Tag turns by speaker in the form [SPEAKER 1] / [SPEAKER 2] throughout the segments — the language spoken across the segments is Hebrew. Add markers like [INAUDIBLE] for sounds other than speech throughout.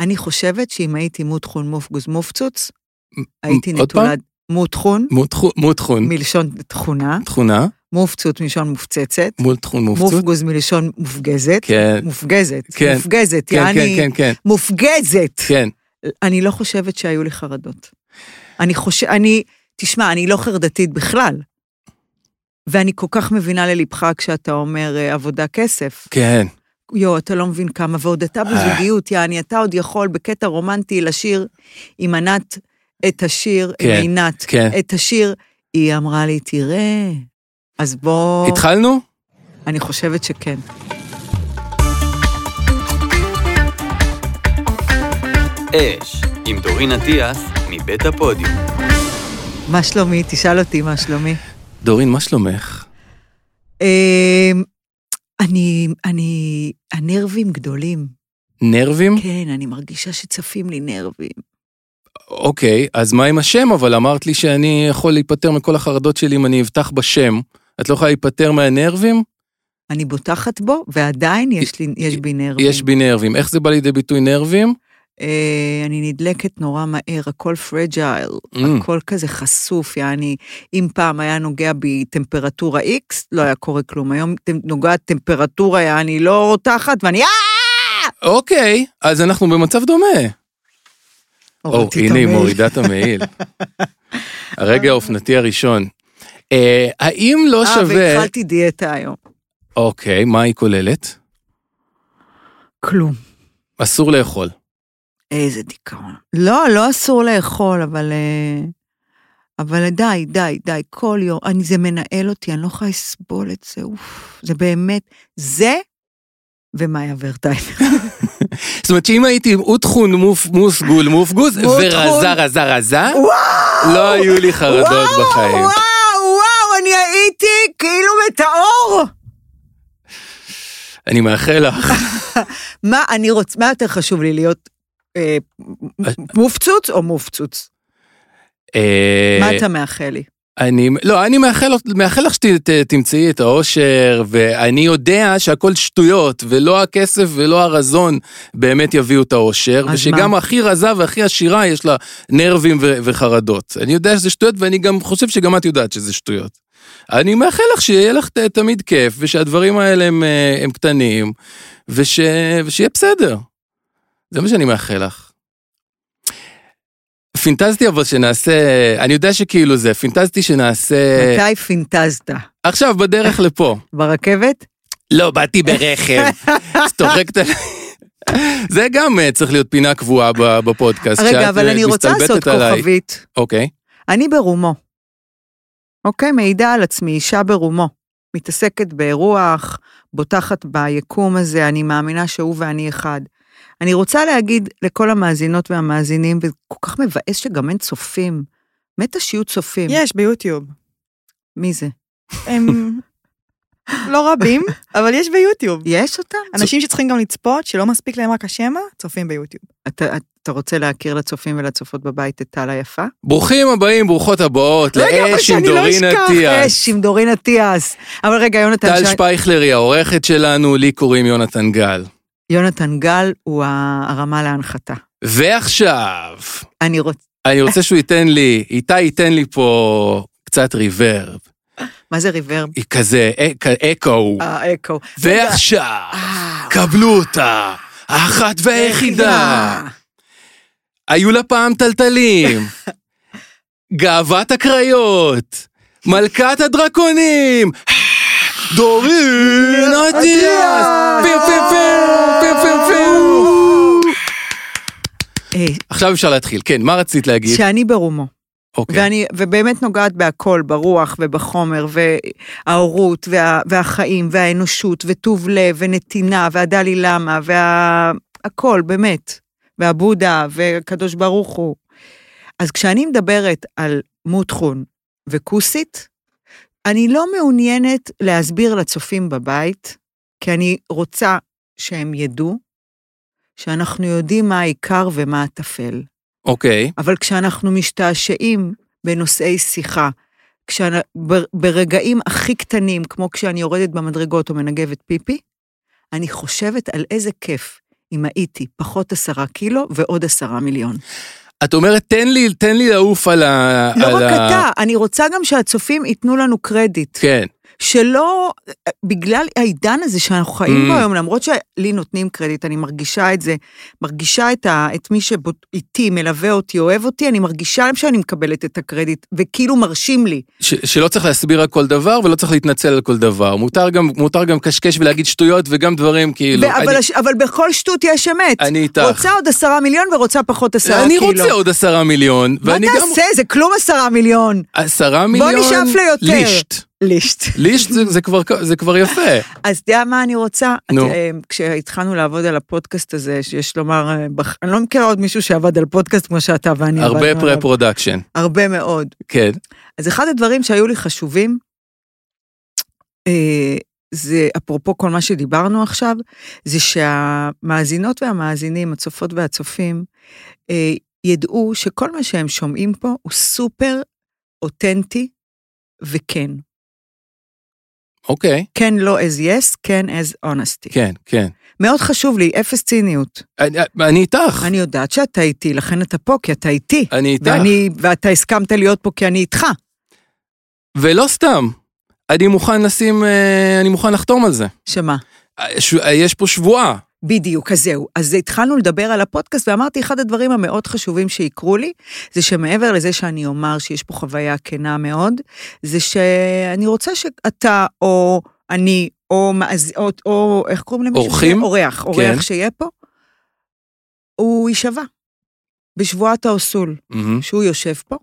[SPEAKER 1] אני חושבת שאם הייתי מותחון מופגוז מופצוץ, הייתי? נטולת מותחון,
[SPEAKER 2] מותחו- מותחון,
[SPEAKER 1] מלשון תכונה,
[SPEAKER 2] תכונה,
[SPEAKER 1] מופצוץ מלשון מופצצת,
[SPEAKER 2] מותחון מופצות.
[SPEAKER 1] מופגוז מלשון מופגזת,
[SPEAKER 2] כן,
[SPEAKER 1] מופגזת,
[SPEAKER 2] כן,
[SPEAKER 1] מופגזת,
[SPEAKER 2] כן,
[SPEAKER 1] יעני,
[SPEAKER 2] כן, כן, כן,
[SPEAKER 1] מופגזת.
[SPEAKER 2] כן.
[SPEAKER 1] אני לא חושבת שהיו לי חרדות. אני חושב, אני, תשמע, אני לא חרדתית בכלל. ואני כל כך מבינה ללבך כשאתה אומר אה, עבודה כסף.
[SPEAKER 2] כן,
[SPEAKER 1] יואו, אתה לא מבין כמה, ועוד אתה בזוגיות, יעני, אתה עוד יכול בקטע רומנטי לשיר עם ענת את השיר, עם
[SPEAKER 2] כן,
[SPEAKER 1] עינת,
[SPEAKER 2] כן.
[SPEAKER 1] את השיר, היא אמרה לי, תראה, אז בוא...
[SPEAKER 2] התחלנו?
[SPEAKER 1] אני חושבת שכן.
[SPEAKER 3] אש, עם דורין אטיאס, מבית הפודיום.
[SPEAKER 1] מה שלומי? תשאל אותי מה שלומי.
[SPEAKER 2] דורין, מה שלומך?
[SPEAKER 1] אני, אני, הנרבים גדולים.
[SPEAKER 2] נרבים?
[SPEAKER 1] כן, אני מרגישה שצפים לי נרבים.
[SPEAKER 2] אוקיי, אז מה עם השם? אבל אמרת לי שאני יכול להיפטר מכל החרדות שלי אם אני אבטח בשם. את לא יכולה להיפטר מהנרבים?
[SPEAKER 1] אני בוטחת בו, ועדיין יש, לי, יש בי נרבים.
[SPEAKER 2] יש בי נרבים. איך זה בא לידי ביטוי נרבים?
[SPEAKER 1] אה, אני נדלקת נורא מהר, הכל פרג'ייל,
[SPEAKER 2] Mm.
[SPEAKER 1] הכל כזה חשוף, יעני, אם פעם היה נוגע בי טמפרטורה X, לא היה קורה כלום. היום נוגעת טמפרטורה, יעני, לא רותחת, ואני אה!
[SPEAKER 2] אוקיי, אז אנחנו במצב דומה. או, הנה היא. מורידה את המעיל. [LAUGHS] הרגע האופנתי הראשון. אה, האם לא
[SPEAKER 1] אה,
[SPEAKER 2] שווה...
[SPEAKER 1] והתחלתי דיאטה היום.
[SPEAKER 2] אוקיי, מה היא כוללת?
[SPEAKER 1] כלום.
[SPEAKER 2] אסור לאכול.
[SPEAKER 1] איזה דיכאון. לא, לא אסור לאכול, אבל... אה, אבל די, די, די, כל יום, אני, זה מנהל אותי, אני לא יכולה לסבול את זה, אוף, זה באמת, זה ומאיה ורטייב. [LAUGHS]
[SPEAKER 2] זאת אומרת שאם הייתי אוטחון מוף מוסגול מופגוז
[SPEAKER 1] מותחון.
[SPEAKER 2] ורזה רזה רזה! לא היו לי חרדות בחיים.
[SPEAKER 1] וואו, וואו, אני הייתי כאילו מטאור.
[SPEAKER 2] אני מאחל לך. [LAUGHS]
[SPEAKER 1] מה אני רוצה, מה יותר חשוב לי להיות מופצוץ או מופצוץ?
[SPEAKER 2] אה,
[SPEAKER 1] מה אתה מאחל לי?
[SPEAKER 2] אני, לא, אני מאחל, מאחל לך שתמצאי את האושר, ואני יודע שהכל שטויות, ולא הכסף ולא הרזון באמת יביאו את האושר, ושגם
[SPEAKER 1] מה?
[SPEAKER 2] הכי רזה והכי עשירה יש לה נרבים ו- וחרדות. אני יודע שזה שטויות, ואני גם חושב שגם את יודעת שזה שטויות. אני מאחל לך שיהיה לך תמיד כיף, ושהדברים האלה הם, אה, הם קטנים, וש, ושיהיה בסדר. זה מה שאני מאחל לך. פינטזתי אבל שנעשה, אני יודע שכאילו זה, פינטזתי שנעשה...
[SPEAKER 1] מתי פינטזת?
[SPEAKER 2] עכשיו, בדרך לפה.
[SPEAKER 1] ברכבת?
[SPEAKER 2] לא, באתי ברכב. [LAUGHS] צוחקת עליי. זה גם אה, צריך להיות פינה קבועה בפודקאסט.
[SPEAKER 1] רגע, אבל
[SPEAKER 2] אה,
[SPEAKER 1] אני רוצה לעשות
[SPEAKER 2] עליי.
[SPEAKER 1] כוכבית.
[SPEAKER 2] אוקיי.
[SPEAKER 1] אני ברומו. אוקיי, מעידה על עצמי, אישה ברומו. מתעסקת ברוח, בוטחת ביקום הזה, אני מאמינה שהוא ואני אחד. אני רוצה להגיד לכל המאזינות והמאזינים, וכל כך מבאס שגם אין צופים. מתה שיהיו צופים.
[SPEAKER 4] יש ביוטיוב.
[SPEAKER 1] מי זה?
[SPEAKER 4] הם לא רבים, אבל יש ביוטיוב.
[SPEAKER 1] יש אותם?
[SPEAKER 4] אנשים שצריכים גם לצפות, שלא מספיק להם רק השמע, צופים ביוטיוב.
[SPEAKER 1] אתה, אתה רוצה להכיר לצופים ולצופות בבית את טל היפה?
[SPEAKER 2] ברוכים הבאים, ברוכות הבאות,
[SPEAKER 1] רגע, אבל
[SPEAKER 2] לאש עם
[SPEAKER 1] שאני לא
[SPEAKER 2] דורין
[SPEAKER 1] אשכח,
[SPEAKER 2] אטיאס.
[SPEAKER 1] אש עם דורין אטיאס. אבל רגע, יונתן,
[SPEAKER 2] טל שפייכלר היא העורכת שלנו, לי קוראים יונתן גל.
[SPEAKER 1] יונתן גל הוא הרמה להנחתה.
[SPEAKER 2] ועכשיו,
[SPEAKER 1] אני רוצה...
[SPEAKER 2] אני רוצה שהוא ייתן לי, איתי ייתן לי פה קצת ריברב.
[SPEAKER 1] מה זה ריברב?
[SPEAKER 2] היא כזה, אק- אקו.
[SPEAKER 1] אה, אקו.
[SPEAKER 2] ועכשיו,
[SPEAKER 1] אה,
[SPEAKER 2] קבלו אותה, האחת והיחידה. היו לה פעם טלטלים. [LAUGHS] גאוות הקריות. מלכת הדרקונים. פיו פיו.
[SPEAKER 1] אה,
[SPEAKER 2] עכשיו אפשר להתחיל. כן, מה רצית להגיד?
[SPEAKER 1] שאני ברומו.
[SPEAKER 2] אוקיי.
[SPEAKER 1] ואני, ובאמת נוגעת בהכל, ברוח ובחומר, וההורות, וה, והחיים, והאנושות, וטוב לב, ונתינה, והדלי למה, והכל, באמת. והבודה, והקדוש ברוך הוא. אז כשאני מדברת על מותחון וכוסית, אני לא מעוניינת להסביר לצופים בבית, כי אני רוצה שהם ידעו שאנחנו יודעים מה העיקר ומה הטפל.
[SPEAKER 2] אוקיי.
[SPEAKER 1] אבל כשאנחנו משתעשעים בנושאי שיחה, כשאנ... ב- ברגעים הכי קטנים, כמו כשאני יורדת במדרגות או מנגבת פיפי, אני חושבת על איזה כיף אם הייתי פחות עשרה קילו ועוד עשרה מיליון.
[SPEAKER 2] את אומרת, תן לי, תן לי לעוף על ה...
[SPEAKER 1] לא
[SPEAKER 2] על
[SPEAKER 1] רק
[SPEAKER 2] ה...
[SPEAKER 1] אתה, אני רוצה גם שהצופים ייתנו לנו קרדיט.
[SPEAKER 2] כן.
[SPEAKER 1] שלא, בגלל העידן הזה שאנחנו חיים
[SPEAKER 2] Mm.
[SPEAKER 1] בו היום, למרות שלי נותנים קרדיט, אני מרגישה את זה, מרגישה את, ה, את מי שאיתי, מלווה אותי, אוהב אותי, אני מרגישה שאני מקבלת את הקרדיט, וכאילו מרשים לי.
[SPEAKER 2] ש, שלא צריך להסביר על כל דבר ולא צריך להתנצל על כל דבר. מותר גם, מותר גם קשקש ולהגיד שטויות וגם דברים כאילו...
[SPEAKER 1] ו- אבל,
[SPEAKER 2] אני,
[SPEAKER 1] הש- אבל בכל שטות יש אמת.
[SPEAKER 2] אני איתך.
[SPEAKER 1] רוצה עוד עשרה מיליון ורוצה פחות עשרה
[SPEAKER 2] אני
[SPEAKER 1] קילו.
[SPEAKER 2] רוצה עוד עשרה מיליון,
[SPEAKER 1] מה
[SPEAKER 2] ואני גם...
[SPEAKER 1] תעשה? זה כלום עשרה מיליון.
[SPEAKER 2] עשרה מיליון...
[SPEAKER 1] נשאף ליותר.
[SPEAKER 2] לישט.
[SPEAKER 1] לישט. [LAUGHS]
[SPEAKER 2] לישט זה, זה, כבר, זה כבר יפה.
[SPEAKER 1] אז אתה יודע מה אני רוצה?
[SPEAKER 2] נו.
[SPEAKER 1] את, אה, כשהתחלנו לעבוד על הפודקאסט הזה, שיש לומר, אה, בח- אני לא מכירה עוד מישהו שעבד על פודקאסט כמו שאתה ואני
[SPEAKER 2] הרבה. pre-production.
[SPEAKER 1] הרבה מאוד.
[SPEAKER 2] כן.
[SPEAKER 1] אז אחד הדברים שהיו לי חשובים, אה, זה אפרופו כל מה שדיברנו עכשיו, זה שהמאזינות והמאזינים, הצופות והצופים, ידעו שכל מה שהם שומעים פה הוא סופר אותנטי וכן.
[SPEAKER 2] אוקיי.
[SPEAKER 1] כן לא as yes, כן as honesty.
[SPEAKER 2] כן, כן.
[SPEAKER 1] מאוד חשוב לי, אפס ציניות.
[SPEAKER 2] אני, אני איתך.
[SPEAKER 1] אני יודעת שאתה איתי, לכן אתה פה, כי אתה איתי.
[SPEAKER 2] אני איתך.
[SPEAKER 1] ואני, ואתה הסכמת להיות פה כי אני איתך.
[SPEAKER 2] ולא סתם. אני מוכן לשים, אה, אני מוכן לחתום על זה.
[SPEAKER 1] שמה?
[SPEAKER 2] אה, אה, יש פה שבועה.
[SPEAKER 1] בדיוק, אז זהו. אז התחלנו לדבר על הפודקאסט, ואמרתי, אחד הדברים המאוד חשובים שיקרו לי, זה שמעבר לזה שאני אומר שיש פה חוויה כנה מאוד, זה שאני רוצה שאתה או אני, או מאזין, או, או איך קוראים למישהו?
[SPEAKER 2] אורחים?
[SPEAKER 1] אורח, אורח
[SPEAKER 2] כן.
[SPEAKER 1] שיהיה פה, הוא יישבע. בשבועת האוסול,
[SPEAKER 2] מהמם.
[SPEAKER 1] שהוא יושב פה,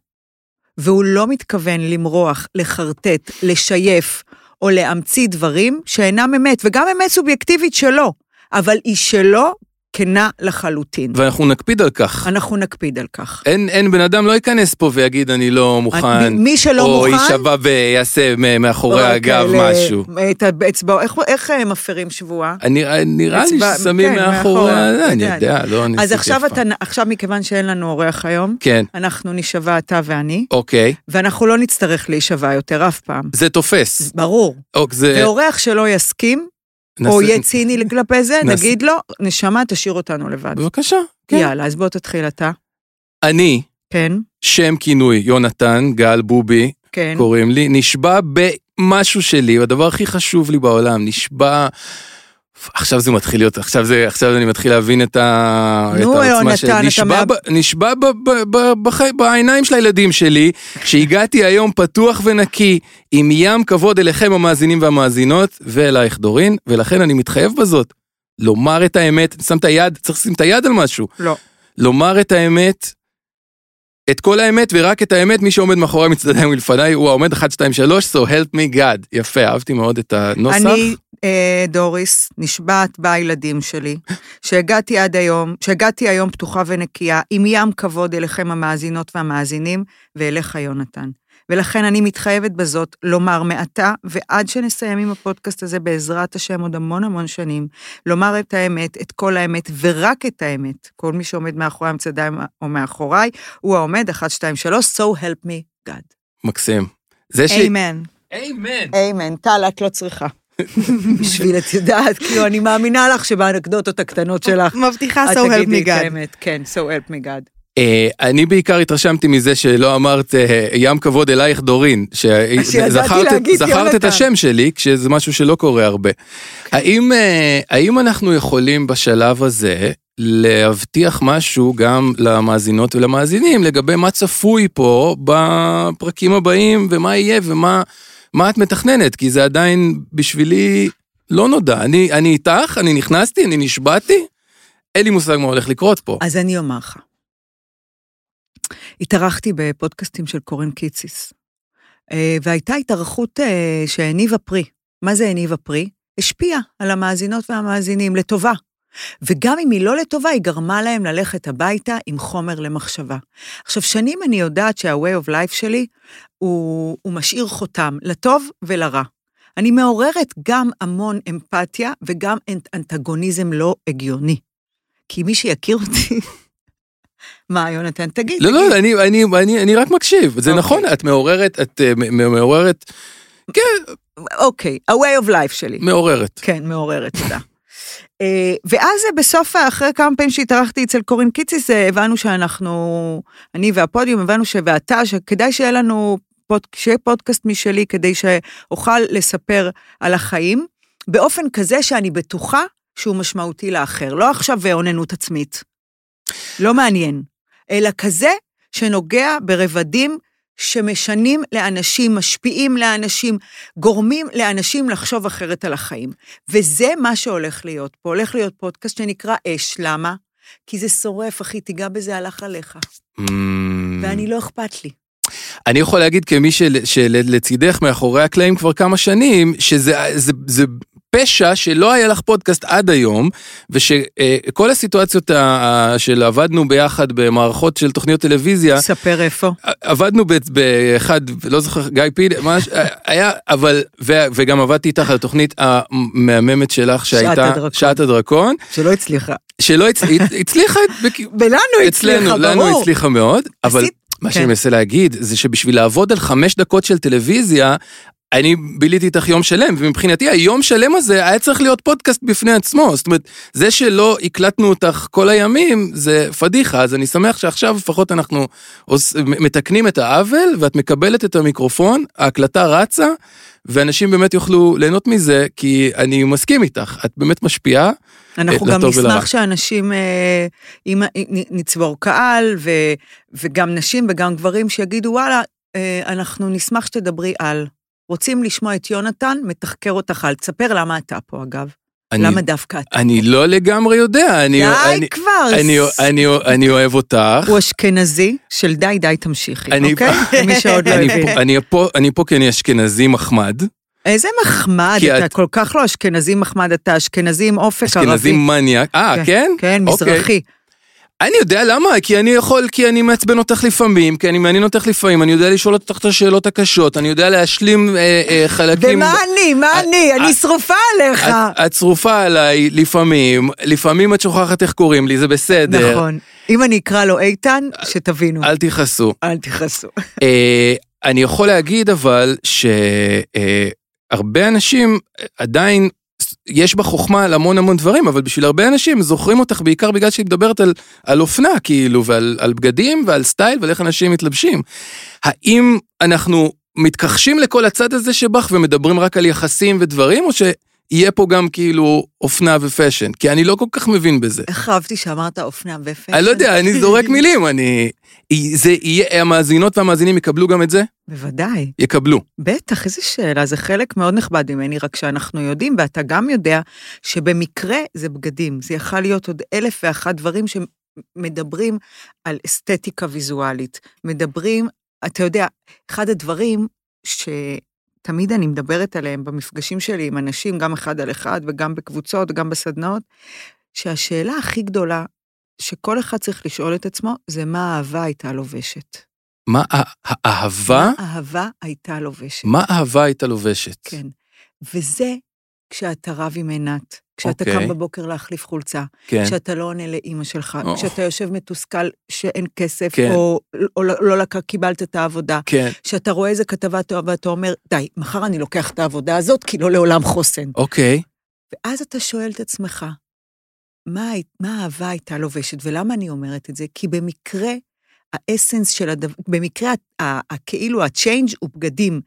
[SPEAKER 1] והוא לא מתכוון למרוח, לחרטט, לשייף או להמציא דברים שאינם אמת, וגם אמת סובייקטיבית שלו, אבל היא שלו כנה לחלוטין.
[SPEAKER 2] ואנחנו נקפיד על כך.
[SPEAKER 1] אנחנו נקפיד על כך.
[SPEAKER 2] אין, אין בן אדם לא ייכנס פה ויגיד אני לא מוכן,
[SPEAKER 1] מי שלא
[SPEAKER 2] או
[SPEAKER 1] מוכן...
[SPEAKER 2] יישבע ויעשה מאחורי
[SPEAKER 1] רק
[SPEAKER 2] הגב
[SPEAKER 1] כאלה-
[SPEAKER 2] משהו.
[SPEAKER 1] את האצבע, איך, איך הם מפרים שבועה?
[SPEAKER 2] אני, נראה לי
[SPEAKER 1] אצבע-
[SPEAKER 2] ששמים
[SPEAKER 1] כן,
[SPEAKER 2] מאחורי,
[SPEAKER 1] מאחורה,
[SPEAKER 2] זה, אני
[SPEAKER 1] יודע.
[SPEAKER 2] יודע, לא ניסיתי
[SPEAKER 1] אז עכשיו. אתה, עכשיו מכיוון שאין לנו אורח היום,
[SPEAKER 2] כן,
[SPEAKER 1] אנחנו נשבע אתה ואני,
[SPEAKER 2] אוקיי,
[SPEAKER 1] ואנחנו לא נצטרך להישבע יותר אף פעם.
[SPEAKER 2] זה תופס.
[SPEAKER 1] ברור.
[SPEAKER 2] אוק, זה...
[SPEAKER 1] ואורח שלא יסכים, או
[SPEAKER 2] נעשה-
[SPEAKER 1] יהיה ציני כלפי זה,
[SPEAKER 2] נעשה-
[SPEAKER 1] נגיד לו, נשמה, תשאיר אותנו לבד.
[SPEAKER 2] בבקשה, כן.
[SPEAKER 1] יאללה, אז בוא תתחיל אתה.
[SPEAKER 2] אני,
[SPEAKER 1] כן,
[SPEAKER 2] שם כינוי, יונתן, גל בובי,
[SPEAKER 1] כן.
[SPEAKER 2] קוראים לי, נשבע במשהו שלי, הדבר הכי חשוב לי בעולם, נשבע... עכשיו זה מתחיל להיות, עכשיו זה, עכשיו אני מתחיל להבין את, ה,
[SPEAKER 1] נו,
[SPEAKER 2] את העוצמה שלי. נשבע, ב, נשבע ב, ב, ב, בחי, בעיניים של הילדים שלי, שהגעתי היום פתוח ונקי, עם ים כבוד אליכם המאזינים והמאזינות, ואלייך דורין, ולכן אני מתחייב בזאת, לומר את האמת, שם את היד, צריך לשים את היד על משהו.
[SPEAKER 1] לא.
[SPEAKER 2] לומר את האמת, את כל האמת ורק את האמת, מי שעומד מאחורי מצדדיי ולפניי הוא העומד 1, 2, 3, so help me God. יפה, אהבתי מאוד את הנוסח.
[SPEAKER 1] אני, אה, דוריס, נשבעת בילדים שלי, שהגעתי עד היום, שהגעתי היום פתוחה ונקייה, עם ים כבוד אליכם המאזינות והמאזינים, ואליך, יונתן. ולכן אני מתחייבת בזאת לומר מעתה, ועד שנסיים עם הפודקאסט הזה, בעזרת השם עוד המון המון שנים, לומר את האמת, את כל האמת, ורק את האמת. כל מי שעומד מאחורי המצעדיי או מאחוריי, הוא העומד, 1, 2, 3, so help me God.
[SPEAKER 2] מקסים. זה ש...
[SPEAKER 4] איימן.
[SPEAKER 2] איימן.
[SPEAKER 1] איימן, טל, את לא צריכה. בשביל, את יודעת, כאילו, אני מאמינה לך שבאנקדוטות הקטנות שלך, [LAUGHS]
[SPEAKER 4] מבטיחה so help me God.
[SPEAKER 1] כן, so help me God.
[SPEAKER 2] אה, אני בעיקר התרשמתי מזה שלא אמרת אה, ים כבוד אלייך דורין, שזכרת את. השם שלי, כשזה משהו שלא קורה הרבה. האם, אה, האם אנחנו יכולים בשלב הזה להבטיח משהו גם למאזינות ולמאזינים לגבי מה צפוי פה בפרקים הבאים ומה יהיה ומה מה את מתכננת, כי זה עדיין בשבילי לא נודע. אני, אני איתך, אני נכנסתי, אני נשבעתי, אין לי מושג מה הולך לקרות פה.
[SPEAKER 1] אז אני אומר לך. התארחתי בפודקאסטים של קורן קיציס, אה, והייתה התארכות אה, שהניבה פרי. מה זה הניבה פרי? השפיעה על המאזינות והמאזינים לטובה. וגם אם היא לא לטובה, היא גרמה להם ללכת הביתה עם חומר למחשבה. עכשיו, שנים אני יודעת שה-way of life שלי הוא, הוא משאיר חותם, לטוב ולרע. אני מעוררת גם המון אמפתיה וגם אנט- אנטגוניזם לא הגיוני. כי מי שיכיר אותי... [LAUGHS] מה, יונתן, תגיד.
[SPEAKER 2] לא,
[SPEAKER 1] תגיד.
[SPEAKER 2] לא, אני, אני, אני, אני רק מקשיב, זה
[SPEAKER 1] אוקיי.
[SPEAKER 2] נכון, את מעוררת, את אה, מעוררת, כן,
[SPEAKER 1] אוקיי, ה-way of life שלי.
[SPEAKER 2] מעוררת.
[SPEAKER 1] כן, מעוררת, תודה. אה, ואז בסוף, אחרי כמה פעמים שהתארחתי אצל קורין קיציס, אה, הבנו שאנחנו, אני והפודיום, הבנו. ואתה, שכדאי שיהיה לנו, פוד, שיהיה פודקאסט משלי, כדי שאוכל לספר על החיים, באופן כזה שאני בטוחה שהוא משמעותי לאחר. לא עכשיו אוננות עצמית. לא מעניין. אלא כזה שנוגע ברבדים שמשנים לאנשים, משפיעים לאנשים, גורמים לאנשים לחשוב אחרת על החיים. וזה מה שהולך להיות פה. הולך להיות פודקאסט שנקרא אש. למה? כי זה שורף, אחי, תיגע בזה, הלך עליך.
[SPEAKER 2] Mm.
[SPEAKER 1] ואני לא אכפת לי.
[SPEAKER 2] אני יכול להגיד כמי של- שלצידך מאחורי הקלעים כבר כמה שנים, שזה זה, זה פשע שלא היה לך פודקאסט עד היום, ושכל הסיטואציות ה- ה- של עבדנו ביחד במערכות של תוכניות טלוויזיה,
[SPEAKER 1] ספר איפה.
[SPEAKER 2] עבדנו באחד, לא זוכר, גיא פיד, ממש, היה, אבל, וגם עבדתי איתך על התוכנית המהממת שלך שהייתה. שעת הדרקון,
[SPEAKER 1] שלא הצליחה.
[SPEAKER 2] שלא הצ- הצליחה, בכ- [LAUGHS]
[SPEAKER 1] ולנו הצליחה, ברור.
[SPEAKER 2] לנו הצליחה מאוד, אבל מה
[SPEAKER 1] כן.
[SPEAKER 2] שאני מנסה להגיד זה שבשביל לעבוד על חמש דקות של טלוויזיה, אני ביליתי איתך יום שלם, ומבחינתי היום שלם הזה היה צריך להיות פודקאסט בפני עצמו. זאת אומרת, זה שלא הקלטנו אותך כל הימים, זה פדיחה, אז אני שמח שעכשיו לפחות אנחנו עוש- מתקנים את העוול, ואת מקבלת את המיקרופון, ההקלטה רצה, ואנשים באמת יוכלו ליהנות מזה, כי אני מסכים איתך, את באמת משפיעה.
[SPEAKER 1] אנחנו
[SPEAKER 2] אה,
[SPEAKER 1] גם
[SPEAKER 2] לטוב ולרע.
[SPEAKER 1] נשמח שאנשים, אה, אם נצבור קהל, ו, וגם נשים וגם גברים שיגידו, וואלה, אה, אנחנו נשמח שתדברי על. רוצים לשמוע את יונתן, מתחקר אותך על. תספר למה אתה פה, אגב.
[SPEAKER 2] אני,
[SPEAKER 1] למה דווקא אתה?
[SPEAKER 2] אני לא לגמרי יודע, אני,
[SPEAKER 1] די
[SPEAKER 2] אני,
[SPEAKER 1] כבר.
[SPEAKER 2] אני, אני, אני אוהב אותך.
[SPEAKER 1] הוא אשכנזי של די, די, תמשיכי,
[SPEAKER 2] אני-
[SPEAKER 1] אוקיי? [LAUGHS] למי שעוד לא
[SPEAKER 2] אני
[SPEAKER 1] הבין.
[SPEAKER 2] פה- אני פה, אני פה כי אני אשכנזי מחמד,
[SPEAKER 1] איזה מחמד, אתה
[SPEAKER 2] את-
[SPEAKER 1] כל כך לא אשכנזי מחמד, אתה אשכנזי עם אופק ערבי.
[SPEAKER 2] אשכנזי מניאק. אה, כן?
[SPEAKER 1] כן,
[SPEAKER 2] אוקיי.
[SPEAKER 1] מזרחי.
[SPEAKER 2] אני יודע למה, כי אני יכול, כי אני מעצבן אותך לפעמים, כי אני מעניין אותך לפעמים, אני יודע לשאול אותך את השאלות הקשות, אני יודע להשלים אה, אה, חלקים.
[SPEAKER 1] ומה אני? מה אני? אני שרופה עליך.
[SPEAKER 2] את, את שרופה עליי לפעמים, לפעמים את שוכחת איך קוראים לי, זה בסדר.
[SPEAKER 1] נכון. אם אני אקרא לו איתן, שתבינו.
[SPEAKER 2] אל תכעסו.
[SPEAKER 1] אל תכעסו.
[SPEAKER 2] אה, אני יכול להגיד אבל שהרבה אנשים עדיין, יש בה חוכמה על המון המון דברים, אבל בשביל הרבה אנשים זוכרים אותך בעיקר בגלל שהיא מדברת על, על אופנה כאילו, ועל על בגדים ועל סטייל ועל איך אנשים מתלבשים. האם אנחנו מתכחשים לכל הצד הזה שבך ומדברים רק על יחסים ודברים, או שיהיה פה גם כאילו אופנה ו fashion? כי אני לא כל כך מבין בזה.
[SPEAKER 1] איך אהבתי שאמרת אופנה ו fashion.
[SPEAKER 2] אני לא יודע, אני זורק [LAUGHS] מילים, אני... זה יהיה, המאזינות והמאזינים יקבלו גם את זה?
[SPEAKER 1] בוודאי.
[SPEAKER 2] יקבלו.
[SPEAKER 1] בטח, איזה שאלה, זה חלק מאוד נכבד ממני, רק שאנחנו יודעים, ואתה גם יודע, שבמקרה זה בגדים. זה יכול להיות עוד אלף ואחת דברים שמדברים על אסתטיקה ויזואלית. מדברים, אתה יודע, אחד הדברים שתמיד אני מדברת עליהם במפגשים שלי עם אנשים, גם אחד על אחד וגם בקבוצות, גם בסדנאות, שהשאלה הכי גדולה שכל אחד צריך לשאול את עצמו, זה מה האהבה הייתה לובשת.
[SPEAKER 2] מה האהבה?
[SPEAKER 1] מה האהבה הייתה לובשת.
[SPEAKER 2] מה אהבה הייתה לובשת?
[SPEAKER 1] כן. וזה כשאתה רב עם עינת, כשאתה
[SPEAKER 2] אוקיי.
[SPEAKER 1] קם בבוקר להחליף חולצה,
[SPEAKER 2] כן.
[SPEAKER 1] כשאתה לא עונה לאימא שלך,
[SPEAKER 2] או.
[SPEAKER 1] כשאתה יושב מתוסכל שאין כסף,
[SPEAKER 2] כן.
[SPEAKER 1] או, או לא, לא לק- קיבלת את העבודה,
[SPEAKER 2] כן.
[SPEAKER 1] כשאתה רואה איזה כתבה טובה ואתה אומר, די, מחר אני לוקח את העבודה הזאת, כי לא לעולם חוסן.
[SPEAKER 2] אוקיי.
[SPEAKER 1] ואז אתה שואל את עצמך, מה, מה האהבה הייתה לובשת? ולמה אני אומרת את זה? כי במקרה, האסנס של הדבר, במקרה, כאילו הצ'יינג' הוא בגדים,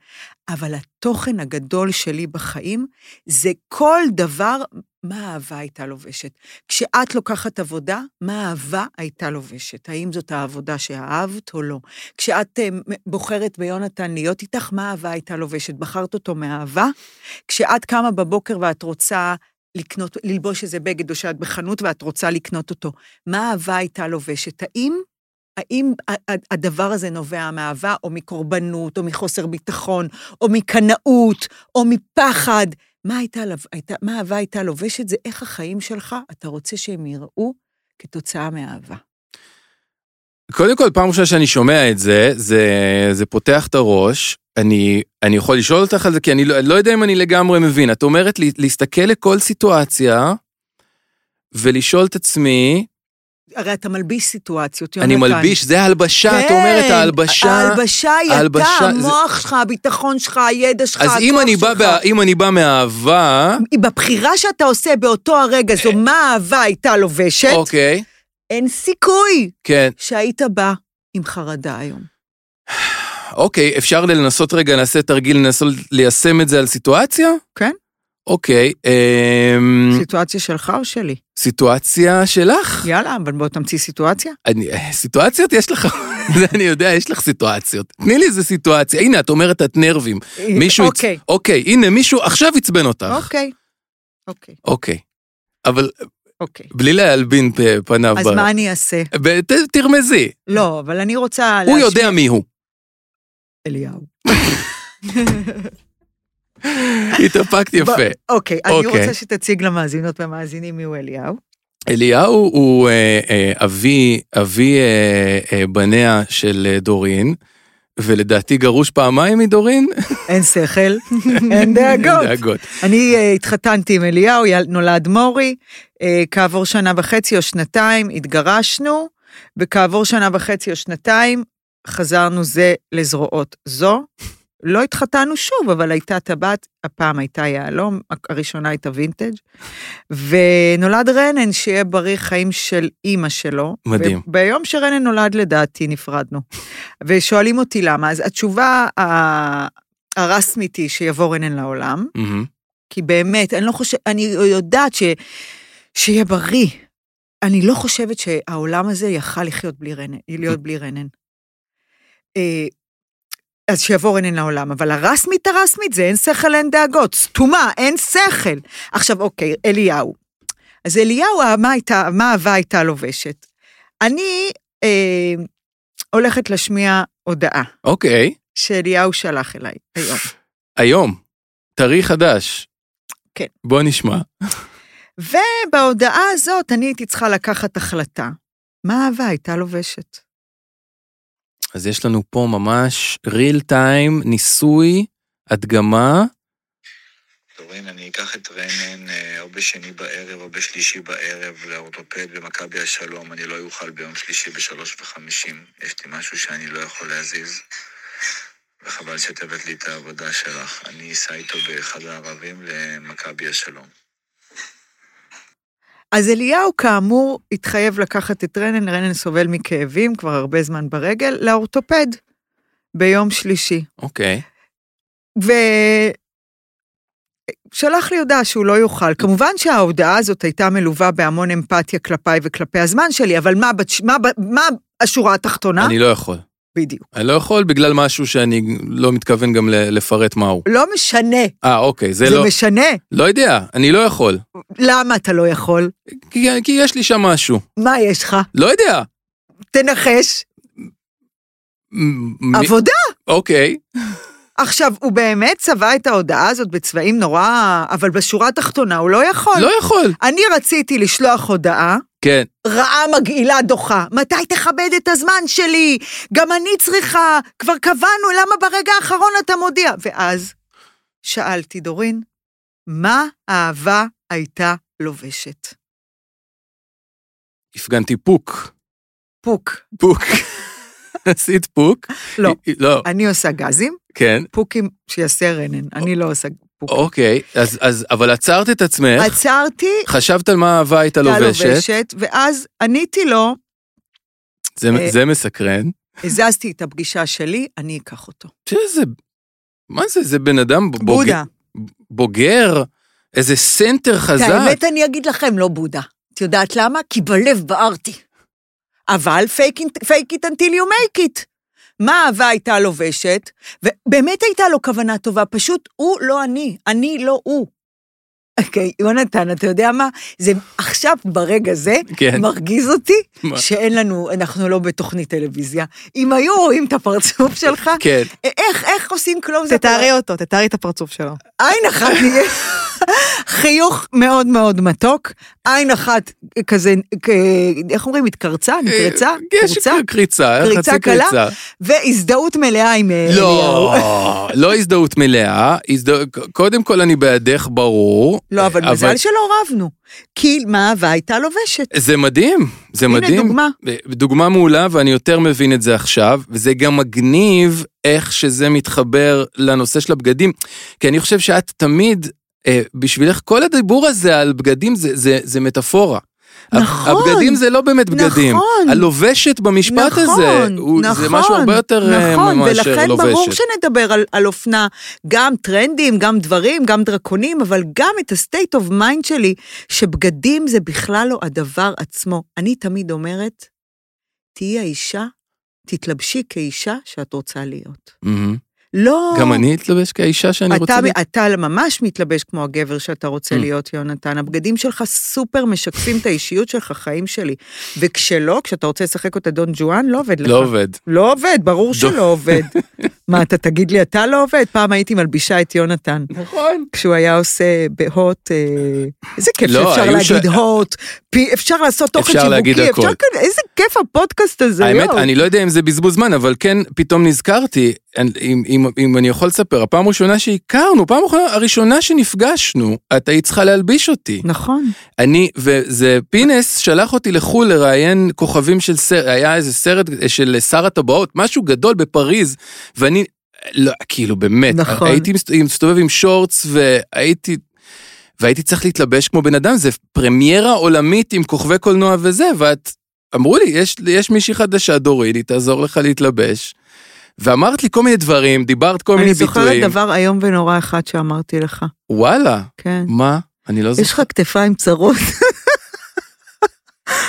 [SPEAKER 1] אבל התוכן הגדול שלי בחיים זה כל דבר, מה האהבה הייתה לובשת. כשאת לוקחת עבודה, מה האהבה הייתה לובשת? האם זאת העבודה שאהבת או לא? כשאת אה, בוחרת ביונתן להיות איתך, מה האהבה הייתה לובשת? בחרת אותו מאהבה? כשאת קמה בבוקר ואת רוצה לקנות, ללבוש איזה בגד, או שאת בחנות ואת רוצה לקנות אותו, מה האהבה הייתה לובשת? האם, האם הדבר הזה נובע מאהבה, או מקורבנות, או מחוסר ביטחון, או מקנאות, או מפחד? מה, הייתה, הייתה, מה האהבה הייתה לובשת? זה איך החיים שלך, אתה רוצה שהם יראו כתוצאה מאהבה.
[SPEAKER 2] קודם כל, פעם ראשונה שאני שומע את זה, זה, זה פותח את הראש. אני, אני יכול לשאול אותך על זה, כי אני לא, לא יודע אם אני לגמרי מבין. את אומרת לי, להסתכל לכל סיטואציה ולשאול את עצמי,
[SPEAKER 1] הרי אתה מלביש סיטואציות,
[SPEAKER 2] אני
[SPEAKER 1] יונתן.
[SPEAKER 2] מלביש, זה ההלבשה, את אומרת
[SPEAKER 1] כן,
[SPEAKER 2] ההלבשה.
[SPEAKER 1] ההלבשה היא אתה,
[SPEAKER 2] ההלבשה, זה-
[SPEAKER 1] המוח שלך, הביטחון שלך, הידע שלך,
[SPEAKER 2] אז אם
[SPEAKER 1] הכוח
[SPEAKER 2] אני,
[SPEAKER 1] שלך.
[SPEAKER 2] בא, אם אני בא מאהבה,
[SPEAKER 1] בבחירה שאתה עושה באותו הרגע, זו מה האהבה הייתה לובשת,
[SPEAKER 2] אוקיי,
[SPEAKER 1] אין סיכוי
[SPEAKER 2] כן,
[SPEAKER 1] שהיית בא עם חרדה היום. [SIGHS]
[SPEAKER 2] אוקיי, אפשר לנסות רגע, נעשה תרגיל, לנסות ליישם את זה על סיטואציה?
[SPEAKER 1] כן.
[SPEAKER 2] אוקיי, אמ,
[SPEAKER 1] סיטואציה שלך או שלי?
[SPEAKER 2] סיטואציה שלך?
[SPEAKER 1] יאללה, אבל בוא תמציא סיטואציה.
[SPEAKER 2] אני, סיטואציות יש לך, זה [LAUGHS] אני יודע, יש לך סיטואציות. תני לי איזה סיטואציה. הנה, את אומרת את נרבים. מישהו... הצ-
[SPEAKER 1] אוקיי,
[SPEAKER 2] אוקיי, הנה, מישהו עכשיו עצבן אותך.
[SPEAKER 1] אוקיי. אוקיי,
[SPEAKER 2] אוקיי. אבל
[SPEAKER 1] אוקיי.
[SPEAKER 2] בלי להלבין פניו.
[SPEAKER 1] אז
[SPEAKER 2] ב-
[SPEAKER 1] מה אני אעשה?
[SPEAKER 2] ב- ת- תרמזי.
[SPEAKER 1] לא, אבל אני רוצה
[SPEAKER 2] הוא
[SPEAKER 1] להשמיע-
[SPEAKER 2] יודע מי הוא.
[SPEAKER 1] אליהו. [LAUGHS]
[SPEAKER 2] התאפקת יפה.
[SPEAKER 1] אוקיי, אני
[SPEAKER 2] אוקיי.
[SPEAKER 1] רוצה שתציג למאזינות והמאזינים מיהו אליהו.
[SPEAKER 2] אליהו הוא אה, אה, אבי, אבי אה, בניה של דורין, ולדעתי גרוש פעמיים מדורין.
[SPEAKER 1] אין שכל, [LAUGHS] אין דאגות.
[SPEAKER 2] דאגות.
[SPEAKER 1] אני התחתנתי עם אליהו, נולד מורי, כעבור שנה וחצי או שנתיים התגרשנו, וכעבור שנה וחצי או שנתיים חזרנו זה לזרועות זו. לא התחתנו שוב, אבל הייתה טבעת, הפעם הייתה יהלום, הראשונה הייתה וינטג', ונולד רנן, שיהיה בריא חיים של אימא שלו.
[SPEAKER 2] מדהים.
[SPEAKER 1] ביום שרנן נולד לדעתי נפרדנו. ושואלים אותי למה, אז התשובה הרסמית היא שיבוא רנן לעולם. כי באמת, אני לא חושבת, אני יודעת ש, שיהיה בריא. אני לא חושבת שהעולם הזה יכל לחיות בלי רנן, להיות בלי רנן. אז שיבוא רנן לעולם, אבל הרסמית הרסמית זה אין שכל, אין דאגות, סתומה, אין שכל. עכשיו, אוקיי, אליהו. אז אליהו, מה הייתה, מה אהבה הייתה לובשת? אני אה, הולכת להשמיע הודעה
[SPEAKER 2] אוקיי,
[SPEAKER 1] שאליהו שלח אליי היום.
[SPEAKER 2] היום, טרי חדש.
[SPEAKER 1] כן.
[SPEAKER 2] בוא נשמע.
[SPEAKER 1] ובהודעה הזאת אני הייתי צריכה לקחת החלטה. מה אהבה הייתה לובשת?
[SPEAKER 2] אז יש לנו פה ממש real time, ניסוי, הדגמה.
[SPEAKER 5] דורין, אני אקח את רנן אה, או בשני בערב או בשלישי בערב לאורתופד במכבי השלום. אני לא אוכל ביום שלישי בשלוש וחמישים. יש לי משהו שאני לא יכול להזיז, וחבל שאת הבאת לי את העבודה שלך. אני אסע איתו באחד הערבים למכבי השלום.
[SPEAKER 1] אז אליהו, כאמור, התחייב לקחת את רנן, רנן סובל מכאבים כבר הרבה זמן ברגל, לאורתופד, ביום שלישי.
[SPEAKER 2] אוקיי.
[SPEAKER 1] ושלח לי הודעה שהוא לא יוכל. כמובן שההודעה הזאת הייתה מלווה בהמון אמפתיה כלפיי וכלפי הזמן שלי, אבל מה, בת- מה, מה השורה התחתונה?
[SPEAKER 2] אני לא יכול.
[SPEAKER 1] בדיוק.
[SPEAKER 2] אני לא יכול בגלל משהו שאני לא מתכוון גם לפרט מהו.
[SPEAKER 1] לא משנה,
[SPEAKER 2] אה, אוקיי, זה
[SPEAKER 1] זה
[SPEAKER 2] לא...
[SPEAKER 1] משנה.
[SPEAKER 2] לא יודע, אני לא יכול.
[SPEAKER 1] למה אתה לא יכול?
[SPEAKER 2] כי, כי יש לי שם משהו.
[SPEAKER 1] מה יש לך?
[SPEAKER 2] לא יודע.
[SPEAKER 1] תנחש.
[SPEAKER 2] מ-
[SPEAKER 1] עבודה.
[SPEAKER 2] אוקיי.
[SPEAKER 1] עכשיו, הוא באמת צבע את ההודעה הזאת בצבעים נורא, אבל בשורה התחתונה הוא לא יכול.
[SPEAKER 2] לא יכול.
[SPEAKER 1] אני רציתי לשלוח הודעה,
[SPEAKER 2] כן.
[SPEAKER 1] רעה מגעילה דוחה. מתי תכבד את הזמן שלי? גם אני צריכה, כבר קבענו, למה ברגע האחרון אתה מודיע? ואז שאלתי, דורין, מה האהבה הייתה לובשת?
[SPEAKER 2] הפגנתי פוק.
[SPEAKER 1] פוק.
[SPEAKER 2] פוק. [LAUGHS] עשית פוק?
[SPEAKER 1] לא.
[SPEAKER 2] לא,
[SPEAKER 1] אני עושה גזים,
[SPEAKER 2] כן.
[SPEAKER 1] פוקים שיעשה רנן, אני לא עושה פוק.
[SPEAKER 2] אוקיי, אז, אז, אבל עצרת את עצמך,
[SPEAKER 1] עצרתי,
[SPEAKER 2] חשבת על מה אהבה הייתה לובשת,
[SPEAKER 1] לובשת, ואז עניתי לו,
[SPEAKER 2] זה,
[SPEAKER 1] אה,
[SPEAKER 2] זה מסקרן.
[SPEAKER 1] הזזתי את הפגישה שלי, אני אקח אותו.
[SPEAKER 2] שזה, מה זה, זה בן אדם בוג,
[SPEAKER 1] בודה.
[SPEAKER 2] בוגר, איזה סנטר חזק.
[SPEAKER 1] האמת אני אגיד לכם, לא בודה. את יודעת למה? כי בלב בערתי. אבל fake it, fake it until you make it. מה אהבה הייתה לובשת? ובאמת הייתה לו כוונה טובה, פשוט הוא לא אני, אני לא הוא. אוקיי, יונתן, אתה יודע מה? זה עכשיו, ברגע זה,
[SPEAKER 2] כן.
[SPEAKER 1] מרגיז אותי
[SPEAKER 2] מה?
[SPEAKER 1] שאין לנו, אנחנו לא בתוכנית טלוויזיה. אם היו רואים את הפרצוף שלך,
[SPEAKER 2] כן.
[SPEAKER 1] איך, איך עושים קלוז-אפ?
[SPEAKER 4] תתארי אותו, תתארי את הפרצוף שלו.
[SPEAKER 1] עין אחת נהיה. חיוך מאוד מאוד מתוק, עין אחת כזה, איך אומרים, התקרצה, נקרצה?
[SPEAKER 2] יש
[SPEAKER 1] קרצה?
[SPEAKER 2] קריצה,
[SPEAKER 1] קריצה
[SPEAKER 2] חצי
[SPEAKER 1] קלה?
[SPEAKER 2] קריצה.
[SPEAKER 1] והזדהות מלאה עם אה, אליהו.
[SPEAKER 2] לא, לא הזדהות מלאה, קודם כל אני בעדך ברור.
[SPEAKER 1] לא, אבל מזל שלא רבנו. כי מה אהבה הייתה לובשת.
[SPEAKER 2] זה מדהים, זה
[SPEAKER 1] הנה
[SPEAKER 2] מדהים.
[SPEAKER 1] דוגמה.
[SPEAKER 2] דוגמה מעולה, ואני יותר מבין את זה עכשיו, וזה גם מגניב איך שזה מתחבר לנושא של הבגדים, כי אני חושב שאת תמיד, אה, בשבילך, כל הדיבור הזה על בגדים זה, זה, זה מטאפורה.
[SPEAKER 1] נכון.
[SPEAKER 2] הבגדים זה לא באמת בגדים.
[SPEAKER 1] נכון.
[SPEAKER 2] הלובשת במשפט
[SPEAKER 1] נכון,
[SPEAKER 2] הזה, הוא,
[SPEAKER 1] נכון,
[SPEAKER 2] זה משהו הרבה יותר אה,
[SPEAKER 1] נכון,
[SPEAKER 2] מאשר
[SPEAKER 1] ולכן
[SPEAKER 2] לובשת.
[SPEAKER 1] ברור שנדבר על, על אופנה, גם טרנדים, גם דברים, גם דרקונים, אבל גם את ה-state of mind שלי, שבגדים זה בכלל לא הדבר עצמו. אני תמיד אומרת, תהיי האישה, תתלבשי כאישה שאת רוצה להיות.
[SPEAKER 2] מהמם.
[SPEAKER 1] לא...
[SPEAKER 2] גם אני אתלבש כאישה שאני רוצה...
[SPEAKER 1] אתה? אתה ממש מתלבש כמו הגבר שאתה רוצה
[SPEAKER 2] Mm.
[SPEAKER 1] להיות, יונתן. הבגדים שלך סופר משקפים את האישיות שלך, חיים שלי. וכשלא, כשאתה רוצה לשחק אותה דון ג'ואן, לא עובד לך.
[SPEAKER 2] לא עובד.
[SPEAKER 1] לא עובד, ברור שלא עובד. מה, אתה תגיד לי, אתה לא עובד? פעם הייתי מלבישה את יונתן.
[SPEAKER 2] נכון.
[SPEAKER 1] כשהוא היה עושה בהוט, אה, איזה כיף
[SPEAKER 2] לא,
[SPEAKER 1] שאפשר להגיד הוט, אפשר לעשות תוכן
[SPEAKER 2] אפשר
[SPEAKER 1] שיווקי,
[SPEAKER 2] להגיד.
[SPEAKER 1] אפשר כאן, איזה כיף הפודקאסט הזה,
[SPEAKER 2] האמת,
[SPEAKER 1] יואו.
[SPEAKER 2] אני לא יודע אם זה בזבוז זמן, אבל כן, פתאום נזכרתי, אם, אם, אם אני יכול לספר, הפעם הראשונה שהכרנו, פעם הראשונה שנפגשנו, את היית צריכה להלביש אותי.
[SPEAKER 1] נכון.
[SPEAKER 2] אני, וזה, פינס שלח אותי לחו"ל לראיין כוכבים של סרט, היה איזה סרט של שר הטבעות, משהו גדול בפריז, ואני, לא, כאילו באמת,
[SPEAKER 1] נכון.
[SPEAKER 2] הייתי מסת- מסתובב עם שורטס והייתי... והייתי צריך להתלבש כמו בן אדם, זה פרמיירה עולמית עם כוכבי קולנוע וזה, ואת, אמרו לי, יש, יש מישהי חדשה, דורין, היא תעזור לך להתלבש. ואמרת לי כל מיני דברים, דיברת כל מיני
[SPEAKER 1] אני זוכרת
[SPEAKER 2] ביטויים.
[SPEAKER 1] דבר איום ונורא אחד שאמרתי לך.
[SPEAKER 2] וואלה,
[SPEAKER 1] כן.
[SPEAKER 2] מה? אני לא זוכר.
[SPEAKER 1] יש לך כתפיים צרות.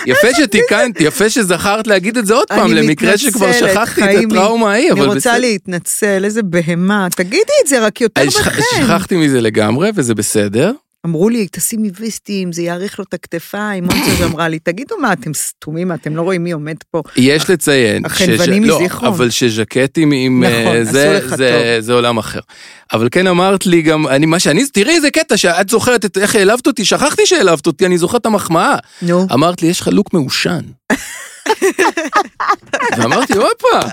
[SPEAKER 2] יפה שתיקנת, יפה שזכרת להגיד את זה עוד פעם,
[SPEAKER 1] אני
[SPEAKER 2] למקרה שכבר שכחתי את. הטראומה ההיא,
[SPEAKER 1] אני
[SPEAKER 2] אבל
[SPEAKER 1] רוצה
[SPEAKER 2] בסדר.
[SPEAKER 1] להתנצל, איזה בהמה. תגידי את זה רק יותר
[SPEAKER 2] אני שכ-
[SPEAKER 1] בחן.
[SPEAKER 2] שכחתי מזה לגמרי, וזה בסדר.
[SPEAKER 1] אמרו לי, תשימי וסטים, זה יאריך לו את הכתפיים. מונצ'ה [LAUGHS] אמרה לי, תגידו מה, אתם סתומים, אתם לא רואים מי עומד פה?
[SPEAKER 2] יש לציין,
[SPEAKER 1] החנוונים
[SPEAKER 2] לא,
[SPEAKER 1] מזיכרון.
[SPEAKER 2] אבל שז'קטים עם
[SPEAKER 1] נכון,
[SPEAKER 2] אה,
[SPEAKER 1] עשו
[SPEAKER 2] זה,
[SPEAKER 1] לך
[SPEAKER 2] זה, זה עולם אחר. אבל כן אמרת לי גם, אני, מה שאני, תראי איזה קטע, שאת זוכרת את איך העלבת אותי, שכחתי שהעלבת אותי, אני זוכרת את המחמאה.
[SPEAKER 1] נו.
[SPEAKER 2] אמרת לי, יש לך לוק מעושן. [LAUGHS] ואמרתי, הופה.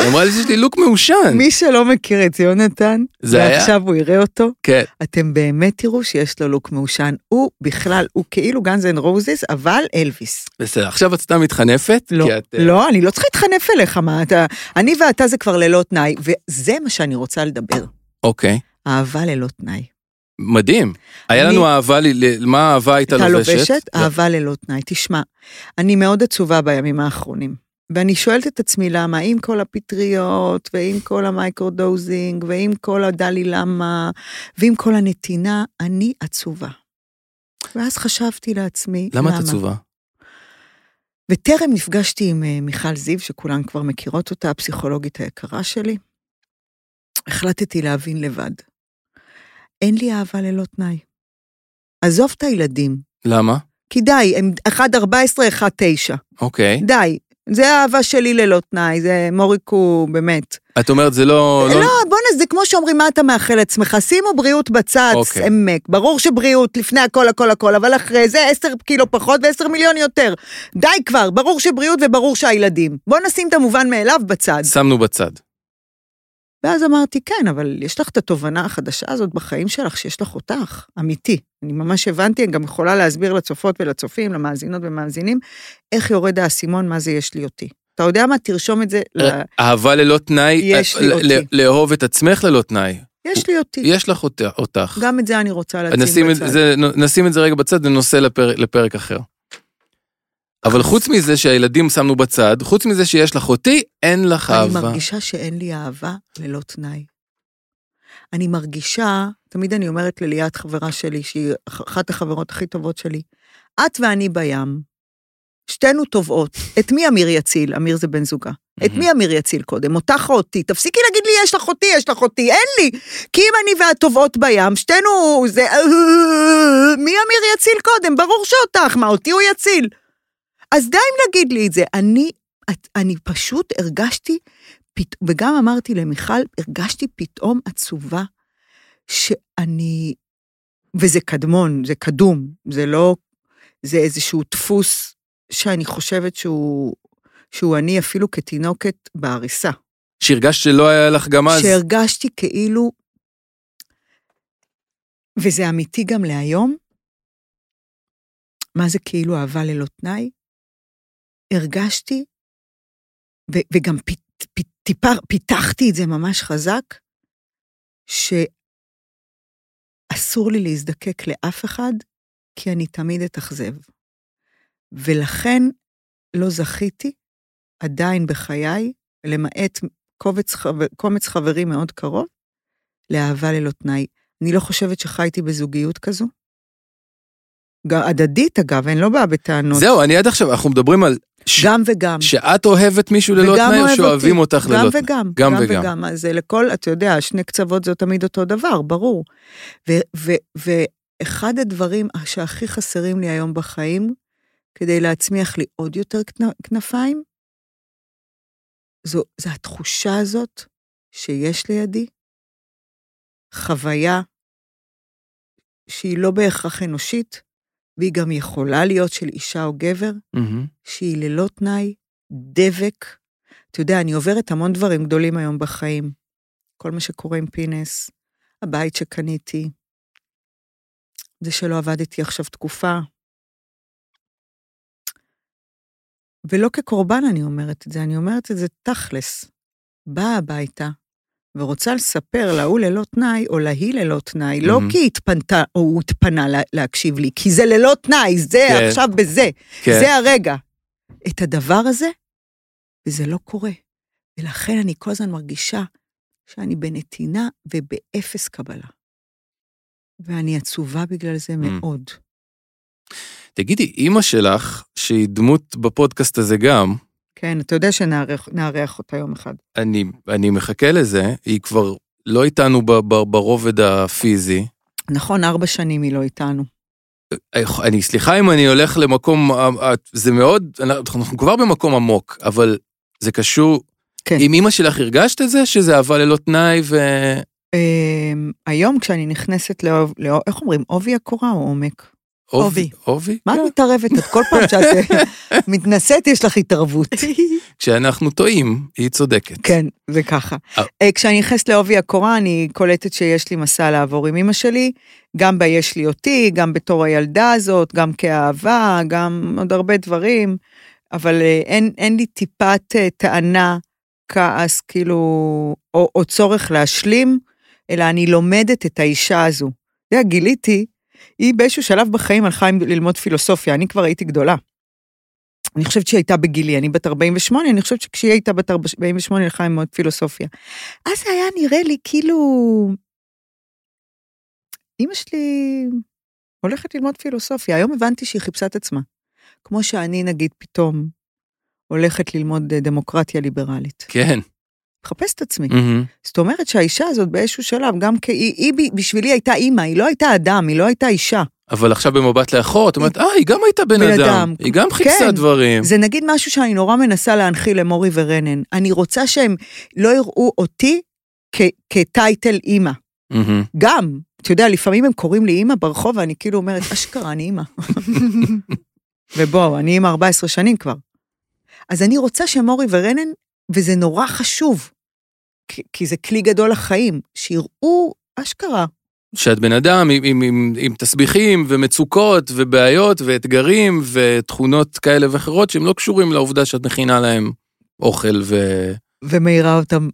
[SPEAKER 2] היא אמרה לי שיש לי לוק מעושן.
[SPEAKER 1] מי שלא מכיר את יונתן? ועכשיו הוא יראה אותו,
[SPEAKER 2] כן.
[SPEAKER 1] אתם באמת תראו שיש לו לוק מעושן. הוא בכלל, הוא כאילו Guns and Roses, אבל אלוויס.
[SPEAKER 2] בסדר, עכשיו את סתם מתחנפת?
[SPEAKER 1] לא,
[SPEAKER 2] את, אה,
[SPEAKER 1] לא, אני לא צריכה להתחנף אליך, מה אתה... אני ואתה זה כבר ללא תנאי, וזה מה שאני רוצה לדבר.
[SPEAKER 2] אוקיי.
[SPEAKER 1] אהבה ללא תנאי.
[SPEAKER 2] מדהים. היה
[SPEAKER 1] אני-
[SPEAKER 2] לנו אהבה, ל- מה האהבה הייתה
[SPEAKER 1] הייתה
[SPEAKER 2] לובשת?
[SPEAKER 1] לובשת?
[SPEAKER 2] לא.
[SPEAKER 1] אהבה ללא תנאי. תשמע, אני מאוד עצובה בימים האחרונים. ואני שואלת את עצמי למה, עם כל הפטריות, ועם כל ה microdosing, ועם כל הדלאי לאמה, ועם כל הנתינה, אני עצובה. ואז חשבתי לעצמי,
[SPEAKER 2] למה את עצובה?
[SPEAKER 1] וטרם נפגשתי עם אה, מיכל זיו, שכולן כבר מכירות אותה, הפסיכולוגית היקרה שלי, החלטתי להבין לבד. אין לי אהבה ללא תנאי. עזוב את הילדים,
[SPEAKER 2] למה?
[SPEAKER 1] כי די, הם 1.14, 1.9.
[SPEAKER 2] אוקיי.
[SPEAKER 1] די. זה האהבה שלי ללא תנאי, זה מוריק הוא באמת.
[SPEAKER 2] את אומרת, זה לא...
[SPEAKER 1] לא, בוא'נה, זה כמו שאומרים, מה אתה מאחל לעצמך? שימו בריאות בצד,
[SPEAKER 2] אוקיי.
[SPEAKER 1] עמק. ברור שבריאות, לפני הכל, הכל, הכל, אבל אחרי זה 10 קילו פחות ו-10 מיליון יותר. די כבר, ברור שבריאות וברור שהילדים. בוא נשים את המובן מאליו בצד.
[SPEAKER 2] שמנו בצד.
[SPEAKER 1] ואז אמרתי, כן, אבל יש לך את התובנה החדשה הזאת בחיים שלך, שיש לך אותך, אמיתי. אני ממש הבנתי, אני גם יכולה להסביר לצופות ולצופים, למאזינות ומאזינים, איך יורד האסימון, מה זה יש לי אותי. אתה יודע מה? תרשום את זה, ל...
[SPEAKER 2] אהבה ללא תנאי,
[SPEAKER 1] יש לי אותי.
[SPEAKER 2] לאהוב את עצמך ללא תנאי.
[SPEAKER 1] יש לי אותי.
[SPEAKER 2] יש לך אות- אותך.
[SPEAKER 1] גם את זה אני רוצה
[SPEAKER 2] את
[SPEAKER 1] בצד.
[SPEAKER 2] נשים את זה רגע בצד, זה נושא לפרק אחר. אבל חוץ מזה שהילדים שמנו בצד, חוץ מזה שיש לך אותי, אין לך
[SPEAKER 1] אני
[SPEAKER 2] אהבה.
[SPEAKER 1] מרגישה שאין לי אהבה ללא תנאי. אני מרגישה, תמיד אני אומרת לליאת חברה שלי, שהיא אחת החברות הכי טובות שלי, את ואני בים, שתינו טובעות. את מי אמיר יציל? אמיר זה בן זוגה. את מי אמיר יציל קודם? אותך או אותי? תפסיקי להגיד לי, יש לך אותי, יש לך אותי, אין לי. כי אם אני ואת טובעות בים, שתינו זה... מי אמיר יציל קודם? ברור שאותך, מה, אותי הוא יציל. אז די אם להגיד לי את זה. אני, את- אני פשוט הרגשתי, פת... וגם אמרתי למיכל, הרגשתי פתאום עצובה, שאני וזה קדמון, זה קדום, זה לא, זה איזשהו דפוס שאני חושבת שהוא, שהוא אני אפילו כתינוקת בעריסה.
[SPEAKER 2] שהרגשת שלא היה לך גם אז?
[SPEAKER 1] שהרגשתי כאילו, וזה אמיתי גם להיום, מה זה כאילו אהבה ללא תנאי? הרגשתי, ו- וגם פ- פ- טיפר, פיתחתי את זה ממש חזק, שאסור לי להזדקק לאף אחד, כי אני תמיד אתאכזב. ולכן לא זכיתי עדיין בחיי, למעט קובץ, חבר, קומץ חברים מאוד קרוב, לאהבה ללא תנאי. אני לא חושבת שחייתי בזוגיות כזו. גם הדדית, אגב, אני לא באה בטענות.
[SPEAKER 2] זהו, אני עד עכשיו, אנחנו מדברים על... ש...
[SPEAKER 1] גם וגם.
[SPEAKER 2] שאת אוהבת מישהו ללא
[SPEAKER 1] וגם
[SPEAKER 2] תנאי, או
[SPEAKER 1] אוהב
[SPEAKER 2] שאוהבים
[SPEAKER 1] אותי.
[SPEAKER 2] אותך
[SPEAKER 1] גם
[SPEAKER 2] ללא תנאי?
[SPEAKER 1] וגם.
[SPEAKER 2] גם
[SPEAKER 1] גם
[SPEAKER 2] וגם.
[SPEAKER 1] וגם. אז זה לכל, אתה יודע, שני קצוות זה תמיד אותו דבר, ברור. ו- ו- ואחד הדברים שהכי חסרים לי היום בחיים, כדי להצמיח לי עוד יותר כנ- כנפיים, זו, זו התחושה הזאת שיש לידי חוויה שהיא לא בהכרח אנושית, והיא גם יכולה להיות של אישה או גבר,
[SPEAKER 2] מהמם.
[SPEAKER 1] שהיא ללא תנאי, דבק. אתה יודע, אני עוברת המון דברים גדולים היום בחיים. כל מה שקורה עם פינס, הבית שקניתי, זה שלא עבדתי עכשיו תקופה. ולא כקורבן אני אומרת את זה, אני אומרת את זה תכלס. באה הביתה ורוצה לספר להוא ללא תנאי, או להיא ללא תנאי, לא
[SPEAKER 2] מהמם.
[SPEAKER 1] כי התפנתה או הוא התפנה לה, להקשיב לי, כי זה ללא תנאי, זה
[SPEAKER 2] כן.
[SPEAKER 1] עכשיו בזה.
[SPEAKER 2] כן.
[SPEAKER 1] זה הרגע. את הדבר הזה, וזה לא קורה. ולכן אני כל הזמן מרגישה שאני בנתינה ובאפס קבלה. ואני עצובה בגלל זה מאוד.
[SPEAKER 2] תגידי, אימא שלך, שהיא דמות בפודקאסט הזה גם,
[SPEAKER 1] כן, אתה יודע שנארח נארח אותה יום אחד.
[SPEAKER 2] אני, אני מחכה לזה, היא כבר לא איתנו ב, ב, ברובד הפיזי.
[SPEAKER 1] נכון, ארבע שנים היא לא איתנו.
[SPEAKER 2] אני, סליחה אם אני הולך למקום, אה, אה, זה מאוד, אנחנו כבר במקום עמוק, אבל זה קשור,
[SPEAKER 1] כן.
[SPEAKER 2] עם אימא שלך הרגשת את זה, שזה אהבה ללא תנאי ו...
[SPEAKER 1] אמ, היום כשאני נכנסת לאוב, לאוב, איך אומרים, עובי הקורה או עומק? עובי.
[SPEAKER 2] עובי?
[SPEAKER 1] מה את
[SPEAKER 2] כן.
[SPEAKER 1] מתערבת? את כל פעם שאת [LAUGHS] מתנשאת יש לך התערבות. [LAUGHS]
[SPEAKER 2] כשאנחנו טועים, היא צודקת.
[SPEAKER 1] כן, זה ככה.
[SPEAKER 2] אה.
[SPEAKER 1] אה, כשאני נכנסת לעובי הקורה, אני קולטת שיש לי מסע לעבור עם אמא שלי, גם ביש לי אותי, גם בתור הילדה הזאת, גם כאהבה, גם עוד הרבה דברים, אבל אה, אין, אין לי טיפת טענה, כעס, כאילו, או, או צורך להשלים, אלא אני לומדת את האישה הזו. אתה יודע, גיליתי, היא באיזשהו שלב בחיים הלכה ללמוד פילוסופיה, אני כבר הייתי גדולה. אני חושבת שהיא הייתה בגילי, אני בת 48, אני חושבת שכשהיא הייתה בת 48 היא הלכה ללמוד פילוסופיה. אז זה היה נראה לי כאילו... אימא שלי הולכת ללמוד פילוסופיה, היום הבנתי שהיא חיפשה את עצמה. כמו שאני, נגיד, פתאום הולכת ללמוד אה, דמוקרטיה ליברלית.
[SPEAKER 2] כן.
[SPEAKER 1] מחפש את עצמי.
[SPEAKER 2] מהמם.
[SPEAKER 1] זאת אומרת שהאישה הזאת באיזשהו שלב, גם כי היא, היא בשבילי הייתה אימא, היא לא הייתה אדם, היא לא הייתה אישה.
[SPEAKER 2] אבל עכשיו במבט לאחור, את אומרת, אה, היא גם הייתה בן
[SPEAKER 1] בן
[SPEAKER 2] אדם.
[SPEAKER 1] אדם.
[SPEAKER 2] היא גם חיפשה
[SPEAKER 1] כן.
[SPEAKER 2] דברים.
[SPEAKER 1] זה נגיד משהו שאני נורא מנסה להנחיל למורי ורנן. אני רוצה שהם לא יראו אותי כ- כטייטל אימא.
[SPEAKER 2] מהמם.
[SPEAKER 1] גם, אתה יודע, לפעמים הם קוראים לי אימא ברחוב, ואני כאילו אומרת, אשכרה, אני אימא. [LAUGHS] ובואו, אני אימא 14 שנים כבר. אז אני רוצה שמורי ורנן, וזה נורא חשוב, כי, כי זה כלי גדול לחיים, שיראו אשכרה.
[SPEAKER 2] שאת בן אדם עם, עם, עם, עם תסביכים ומצוקות ובעיות ואתגרים ותכונות כאלה ואחרות שהם לא קשורים לעובדה שאת מכינה להם אוכל ו...
[SPEAKER 1] ומאירה אותם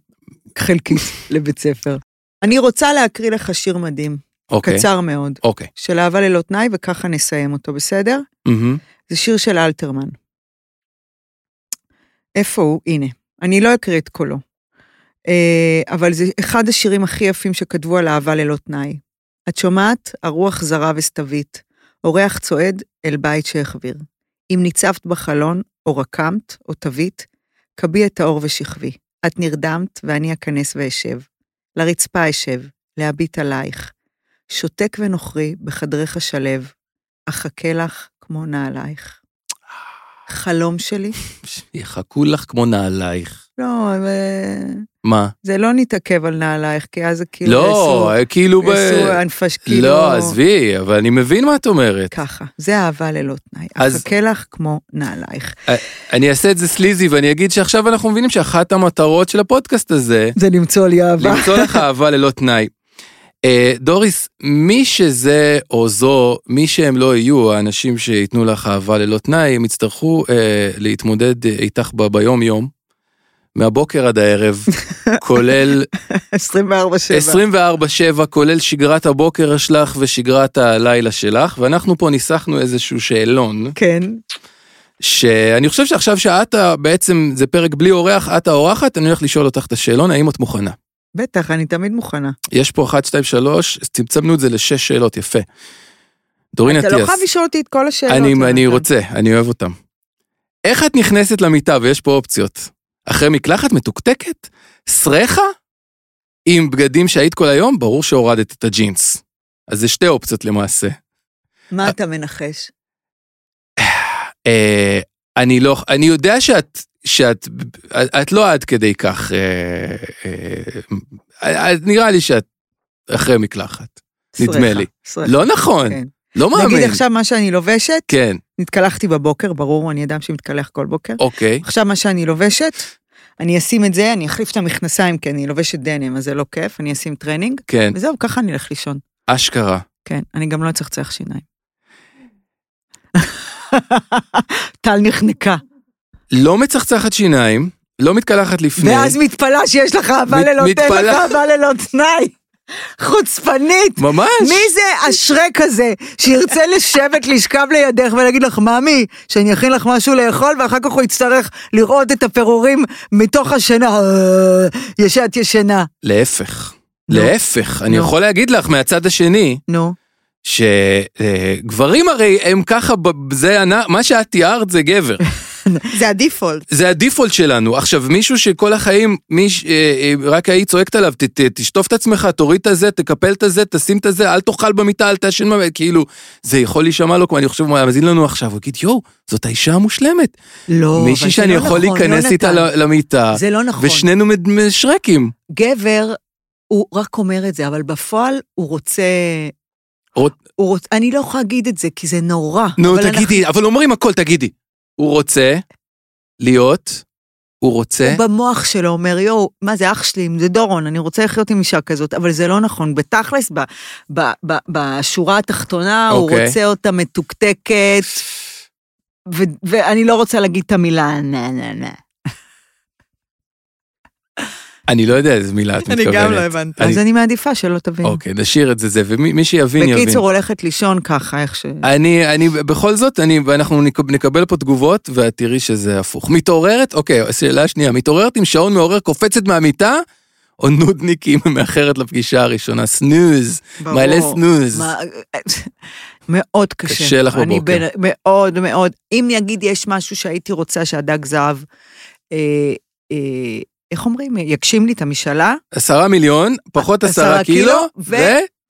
[SPEAKER 1] חלקית [LAUGHS] לבית ספר. אני רוצה להקריא לך שיר מדהים,
[SPEAKER 2] אוקיי.
[SPEAKER 1] קצר מאוד,
[SPEAKER 2] אוקיי.
[SPEAKER 1] של אהבה ללא תנאי, וככה נסיים אותו, בסדר?
[SPEAKER 2] מהמם.
[SPEAKER 1] זה שיר של אלתרמן. איפה הוא? הנה. אני לא אקריא את קולו. אה, אבל זה אחד השירים הכי יפים שכתבו על אהבה ללא תנאי. את שומעת? הרוח זרה וסתווית. אורח צועד אל בית שהחביר. אם ניצבת בחלון, או רקמת, או תווית, כבי את האור ושכבי. את נרדמת, ואני אכנס ואשב. לרצפה אשב, להביט עלייך. שותק ונוכרי בחדרך שלב, אחכה לך כמו נעלייך. חלום שלי?
[SPEAKER 2] יחכו לך כמו נעלייך.
[SPEAKER 1] לא, אבל...
[SPEAKER 2] מה?
[SPEAKER 1] זה לא נתעכב על נעלייך, כי אז זה כאילו...
[SPEAKER 2] לא,
[SPEAKER 1] יעשו-
[SPEAKER 2] כאילו ב...
[SPEAKER 1] יעשו אנפש, כאילו...
[SPEAKER 2] לא, עזבי, אבל אני מבין מה את אומרת.
[SPEAKER 1] ככה, זה אהבה ללא תנאי.
[SPEAKER 2] אז-
[SPEAKER 1] אחכה לך כמו נעלייך.
[SPEAKER 2] אני אעשה את זה סליזי ואני אגיד שעכשיו אנחנו מבינים שאחת המטרות של הפודקאסט הזה,
[SPEAKER 1] זה למצוא לי אהבה.
[SPEAKER 2] למצוא לך אהבה ללא תנאי. אה, דוריס, מי שזה או זו, מי שהם לא יהיו, האנשים שייתנו לך אהבה ללא תנאי, הם יצטרכו אה, להתמודד איתך ב- ביום יום, מהבוקר עד הערב, [LAUGHS] כולל
[SPEAKER 1] 24-7.
[SPEAKER 2] 24/7, כולל שגרת הבוקר שלך ושגרת הלילה שלך, ואנחנו פה ניסחנו איזשהו שאלון,
[SPEAKER 1] כן.
[SPEAKER 2] שאני חושב שעכשיו שאת בעצם, זה פרק בלי אורח, את האורחת, אני הולך לשאול אותך את השאלון, האם את מוכנה?
[SPEAKER 1] בטח, אני תמיד מוכנה.
[SPEAKER 2] יש פה 1, 2, 3, צמצמנו את זה לשש שאלות, יפה. דורין
[SPEAKER 1] אתה לא
[SPEAKER 2] אטיאס,
[SPEAKER 1] חייב לשאול אותי את כל השאלות.
[SPEAKER 2] אני, אני. רוצה, אני אוהב אותם. איך את נכנסת למיטה, ויש פה אופציות, אחרי מקלחת מתוקתקת, סרחה, עם בגדים שהיית כל היום, ברור שהורדת את הג'ינס. אז זה שתי אופציות למעשה.
[SPEAKER 1] מה אתה מנחש?
[SPEAKER 2] אה, אני לא, אני יודע שאת, שאת, את לא עד כדי כך, אה, אה, אה, נראה לי שאת אחרי מקלחת. נדמה
[SPEAKER 1] סרחה,
[SPEAKER 2] לי.
[SPEAKER 1] סרחה.
[SPEAKER 2] לא נכון,
[SPEAKER 1] כן.
[SPEAKER 2] לא מאמין.
[SPEAKER 1] נגיד עכשיו מה שאני לובשת,
[SPEAKER 2] כן,
[SPEAKER 1] נתקלחתי בבוקר, ברור, אני אדם שמתקלח כל בוקר.
[SPEAKER 2] אוקיי.
[SPEAKER 1] עכשיו מה שאני לובשת, אני אשים את זה, אני אחליף את המכנסיים, כי אני לובשת דנים, אז זה לא כיף, אני אשים טרנינג,
[SPEAKER 2] כן,
[SPEAKER 1] וזהו, ככה אני אלך לישון.
[SPEAKER 2] אשכרה.
[SPEAKER 1] כן, אני גם לא אצחצח שיניים. [LAUGHS] טל נחנקה.
[SPEAKER 2] לא מצחצחת שיניים, לא מתקלחת לפני.
[SPEAKER 1] ואז מתפלאה שיש לך אהבה ללא תן. לך אהבה ללא תנאי. חוצפנית.
[SPEAKER 2] ממש.
[SPEAKER 1] מי זה אשרק הזה שירצה לשבת, לשכב לידך ולהגיד לך, ממי, שאני אכין לך משהו לאכול, ואחר כך הוא יצטרך לראות את הפירורים מתוך השינה. אה, ישעת ישנה.
[SPEAKER 2] להפך. להפך, אני. יכול להגיד לך מהצד השני,
[SPEAKER 1] נו,
[SPEAKER 2] שגברים הרי הם ככה, זה, מה שאת תיארת זה גבר. [LAUGHS]
[SPEAKER 4] זה הדיפולט.
[SPEAKER 2] זה הדיפולט שלנו. עכשיו, מישהו שכל החיים, מי, ש- אה, אה, רק היית צועקת עליו, ת, ת, תשטוף את עצמך, תוריד את הזה, תקפל את הזה, תשים את הזה, אל תאכל במיטה, אל תעשן במיטה, כאילו, זה יכול להישמע לו, כמו אני חושב, הוא מאזין לנו עכשיו, הוא יגיד, יואו, זאת האישה המושלמת.
[SPEAKER 1] לא, אבל
[SPEAKER 2] מישהי שאני
[SPEAKER 1] לא
[SPEAKER 2] יכול
[SPEAKER 1] נכון,
[SPEAKER 2] להיכנס איתה
[SPEAKER 1] יונתן.
[SPEAKER 2] ל- למיטה,
[SPEAKER 1] זה לא נכון.
[SPEAKER 2] ושנינו משרקים.
[SPEAKER 1] גבר, הוא רק אומר את זה, אבל בפועל הוא רוצה...
[SPEAKER 2] רוצ-
[SPEAKER 1] הוא רוצ... אני לא יכולה להגיד את זה, כי זה נורא.
[SPEAKER 2] נו,
[SPEAKER 1] אבל
[SPEAKER 2] תגידי, אבל אומרים הכל, תגידי. הוא רוצה להיות, הוא רוצה,
[SPEAKER 1] הוא במוח שלו אומר, יואו, מה זה אח שלי, זה דורון, אני רוצה לחיות עם אישה כזאת, אבל זה לא נכון. בתכלס, ב, ב, ב, בשורה התחתונה, הוא
[SPEAKER 2] אוקיי.
[SPEAKER 1] רוצה אותה מתוקתקת, ו, ואני לא רוצה להגיד את המילה נה נה נה.
[SPEAKER 2] אני לא יודע איזה מילה את
[SPEAKER 4] אני
[SPEAKER 2] מתכוונת.
[SPEAKER 4] גם לא הבנתי.
[SPEAKER 2] אני-
[SPEAKER 1] אז אני מעדיפה שלא תבין.
[SPEAKER 2] אוקיי, נשאיר את זה, זה, ומי שיבין, יבין.
[SPEAKER 1] בקיצור, הולכת לישון ככה, איך ש...
[SPEAKER 2] אני, אני, בכל זאת, אני, ואנחנו נק- נקבל פה תגובות, ואת תראי שזה הפוך. מתעוררת, אוקיי, השאלה השנייה, מתעוררת עם שעון מעורר, קופצת מהמיטה, או נודניקים [LAUGHS] מאחרת לפגישה הראשונה, סנוז. מעלה סנוז.
[SPEAKER 1] מאוד קשה.
[SPEAKER 2] קשה לך
[SPEAKER 1] אני
[SPEAKER 2] בבוקר.
[SPEAKER 1] מאוד מאוד. אם נגיד יש משהו שהייתי רוצה שהדג זהב, אה, אה, איך אומרים, יגשים לי את המשאלה,
[SPEAKER 2] עשרה מיליון, פחות עשרה קילו, ו...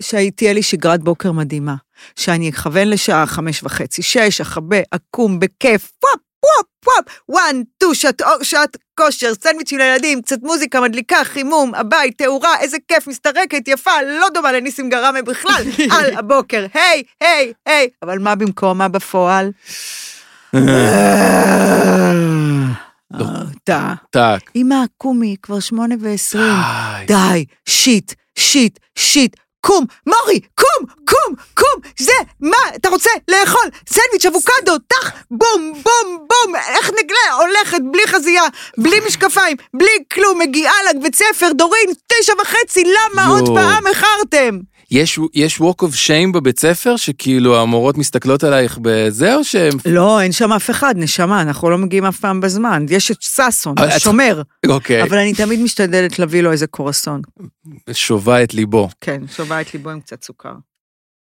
[SPEAKER 1] שתהיה לי שגרת בוקר מדהימה. שאני אכוון לשעה חמש וחצי, שש, אכבה, אקום, בכיף, whoop, whoop, whoop, one, two, שעת, שעת כושר, סנדוויצ'ים לילדים, קצת מוזיקה מדליקה, חימום, הבית, תאורה, איזה כיף, מסתרקת, יפה, לא דומה לניסים גראמה בכלל, [LAUGHS] על הבוקר, היי, היי, היי, אבל מה במקום, מה בפועל? [LAUGHS] אתה.
[SPEAKER 2] טאק.
[SPEAKER 1] אמא, קומי, כבר שמונה ועשרים. די, shit, shit, shit, קום, מורי, קום, קום, קום, זה, מה, אתה רוצה לאכול סנדוויץ' אבוקדו, טח, בום, בום, בום, איך נגלה, הולכת בלי חזייה, בלי משקפיים, בלי כלום, מגיעה לבית ספר, דורין, תשע וחצי, למה
[SPEAKER 2] יואו.
[SPEAKER 1] עוד פעם איחרתם?
[SPEAKER 2] יש, יש walk of shame בבית ספר, שכאילו המורות מסתכלות עלייך בזה, או שהם...
[SPEAKER 1] לא, אין שם אף אחד, נשמה, אנחנו לא מגיעים אף פעם בזמן. יש את ששון,
[SPEAKER 2] את-
[SPEAKER 1] השומר,
[SPEAKER 2] אוקיי,
[SPEAKER 1] אבל אני תמיד משתדלת להביא לו איזה קורסון.
[SPEAKER 2] שובה את ליבו.
[SPEAKER 1] כן, שובה את ליבו עם קצת סוכר.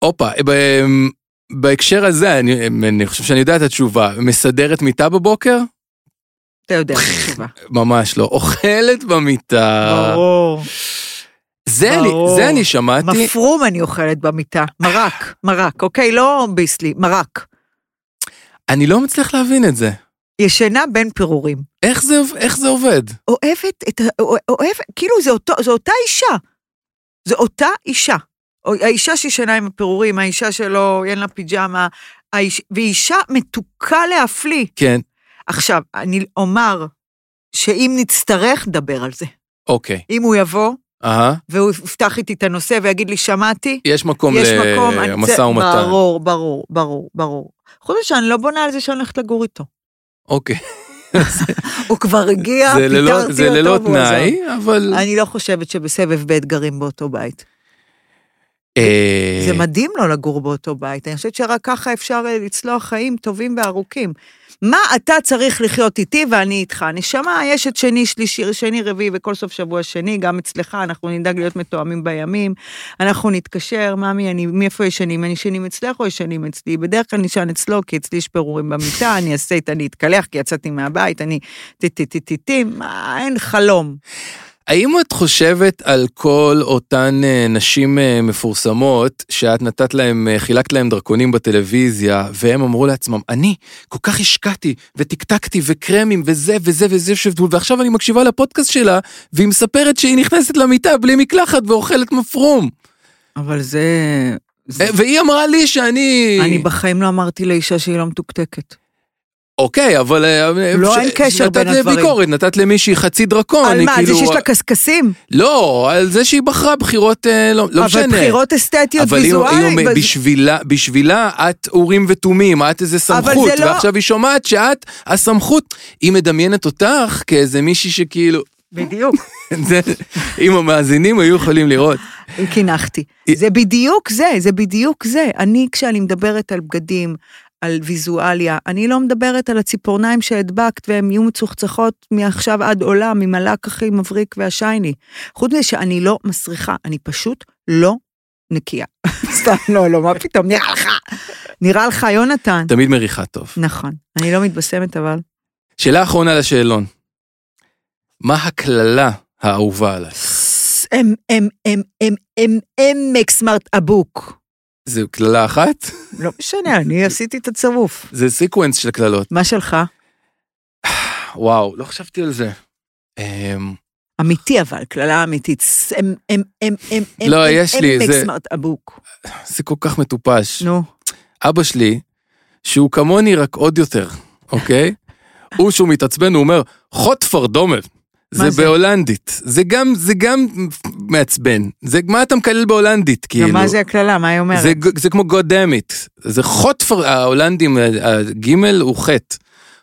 [SPEAKER 2] הופה, ב- בהקשר הזה, אני, אני חושב שאני יודע את התשובה. מסדרת מיטה בבוקר?
[SPEAKER 1] אתה יודע את התשובה. [LAUGHS]
[SPEAKER 2] ממש לא. אוכלת במיטה.
[SPEAKER 1] ברור.
[SPEAKER 2] זה אני. זה אני שמעתי.
[SPEAKER 1] מפרום אני אוכלת במיטה, מרק, מרק, אוקיי? לא ביסלי, מרק.
[SPEAKER 2] אני לא מצליח להבין את זה.
[SPEAKER 1] ישנה בין פירורים.
[SPEAKER 2] איך זה, איך זה עובד?
[SPEAKER 1] אוהבת את ה... אוה- אוהבת, כאילו זה אותו, זו אותה אישה. זו אותה אישה. האישה שישנה עם הפירורים, האישה שלא, אין לה פיג'מה, האיש, והיא אישה מתוקה להפליא.
[SPEAKER 2] כן,
[SPEAKER 1] עכשיו, אני אומר שאם נצטרך, נדבר על זה.
[SPEAKER 2] אוקיי.
[SPEAKER 1] אם הוא יבוא,
[SPEAKER 2] אהה.
[SPEAKER 1] והוא יפתח איתי את הנושא ויגיד לי, שמעתי,
[SPEAKER 2] יש מקום למשא ומתן.
[SPEAKER 1] ברור, ברור, ברור, ברור. חוץ מזה שאני לא בונה על זה שאני הולכת לגור איתו.
[SPEAKER 2] אוקיי. [LAUGHS]
[SPEAKER 1] הוא כבר הגיע,
[SPEAKER 2] ללא-
[SPEAKER 1] פיטרתי
[SPEAKER 2] זה
[SPEAKER 1] אותו
[SPEAKER 2] ללא. תנאי, אבל...
[SPEAKER 1] אני לא חושבת שבסבב ב' גרים באותו בית.
[SPEAKER 2] אה,
[SPEAKER 1] זה מדהים לא לגור באותו בית, אני חושבת שרק ככה אפשר אה, לצלוח חיים טובים וארוכים. מה אתה צריך לחיות איתי ואני איתך? נשמה, יש את שני, שלישי, שני, רביעי וכל סוף שבוע שני, גם אצלך, אנחנו נדאג להיות מתואמים בימים, אנחנו נתקשר, ממי, אני, מאיפה ישנים? אני ישנים אצלך או ישנים אצלי? בדרך כלל נשען אצלו, כי אצלי יש פירורים במיטה, אני אעשה את, אני אתקלח, כי יצאתי מהבית, אני טי-טי-טי-טי, מה, אין חלום.
[SPEAKER 2] האם את חושבת על כל אותן אה, נשים אה, מפורסמות שאת נתת להם, אה, חילקת להם דרכונים בטלוויזיה, והם אמרו לעצמם, אני כל כך השקעתי וטקטקתי וקרמים וזה וזה וזה, ועכשיו אני מקשיבה לפודקאסט שלה, והיא מספרת שהיא נכנסת למיטה בלי מקלחת ואוכלת מפרום.
[SPEAKER 1] אבל זה... זה...
[SPEAKER 2] והיא אמרה לי שאני...
[SPEAKER 1] אני בחיים לא אמרתי לאישה שהיא לא מתוקתקת.
[SPEAKER 2] אוקיי, אבל... אה,
[SPEAKER 1] לא,
[SPEAKER 2] ש-
[SPEAKER 1] אין קשר בין
[SPEAKER 2] נתת
[SPEAKER 1] הדברים.
[SPEAKER 2] ביקורת, נתת למישהי חצי דרקון.
[SPEAKER 1] על מה, על זה
[SPEAKER 2] כאילו-
[SPEAKER 1] שיש לה קשקשים?
[SPEAKER 2] לא, על זה שהיא בחרה בחירות, אה, לא, לא משנה.
[SPEAKER 1] אבל בחירות אסתטיות
[SPEAKER 2] אבל
[SPEAKER 1] ויזואליות.
[SPEAKER 2] אומרת, בשבילה, בשבילה את אורים ותומים, את איזה
[SPEAKER 1] אבל
[SPEAKER 2] סמכות,
[SPEAKER 1] זה לא-
[SPEAKER 2] ועכשיו היא שומעת שאת הסמכות, היא מדמיינת אותך כאיזה מישהי שכאילו,
[SPEAKER 1] בדיוק, [LAUGHS]
[SPEAKER 2] זה, אם המאזינים היו יכולים לראות. [LAUGHS]
[SPEAKER 1] קינחתי. זה בדיוק זה, זה בדיוק זה. אני, כשאני מדברת על בגדים, על ויזואליה, אני לא מדברת על הציפורניים שהדבקת והן יהיו מצוחצחות מעכשיו עד עולם, עם הלק הכי מבריק והשייני. חוץ מזה שאני לא מסריחה, אני פשוט לא נקייה. סתם, לא, לא, מה פתאום, נראה לך. נראה לך, יונתן.
[SPEAKER 2] תמיד מריחה טוב.
[SPEAKER 1] נכון, אני לא מתבשמת אבל.
[SPEAKER 2] שאלה אחרונה לשאלון. מה הקללה האהובה עליי?
[SPEAKER 1] אם, אם, אם, אם, אם, עמק סמארט אבוק.
[SPEAKER 2] זו קללה אחת?
[SPEAKER 1] לא משנה, אני [LAUGHS] עשיתי את הצירוף.
[SPEAKER 2] זה סיקוונס של קללות.
[SPEAKER 1] מה שלך? [SIGHS]
[SPEAKER 2] וואו, לא חשבתי על זה. אמ,
[SPEAKER 1] אמיתי אבל, קללה אמיתית. אם, אם, אם, אם, אם,
[SPEAKER 2] לא, יש לי, זה-
[SPEAKER 1] אבוק. [SIGHS]
[SPEAKER 2] זה כל כך מטופש.
[SPEAKER 1] נו,
[SPEAKER 2] אבא שלי, שהוא כמוני רק עוד יותר, אוקיי? [LAUGHS] הוא שהוא מתעצבן, הוא אומר, חוט זה
[SPEAKER 1] זה?
[SPEAKER 2] בהולנדית. זה גם, זה גם מעצבן. זה, מה אתה מקלל בהולנדית, כאילו?
[SPEAKER 1] מה זה הקללה? מה היא אומרת?
[SPEAKER 2] זה, זה כמו God damn it. זה חוט פר... ההולנדים, הגימל הוא חטא.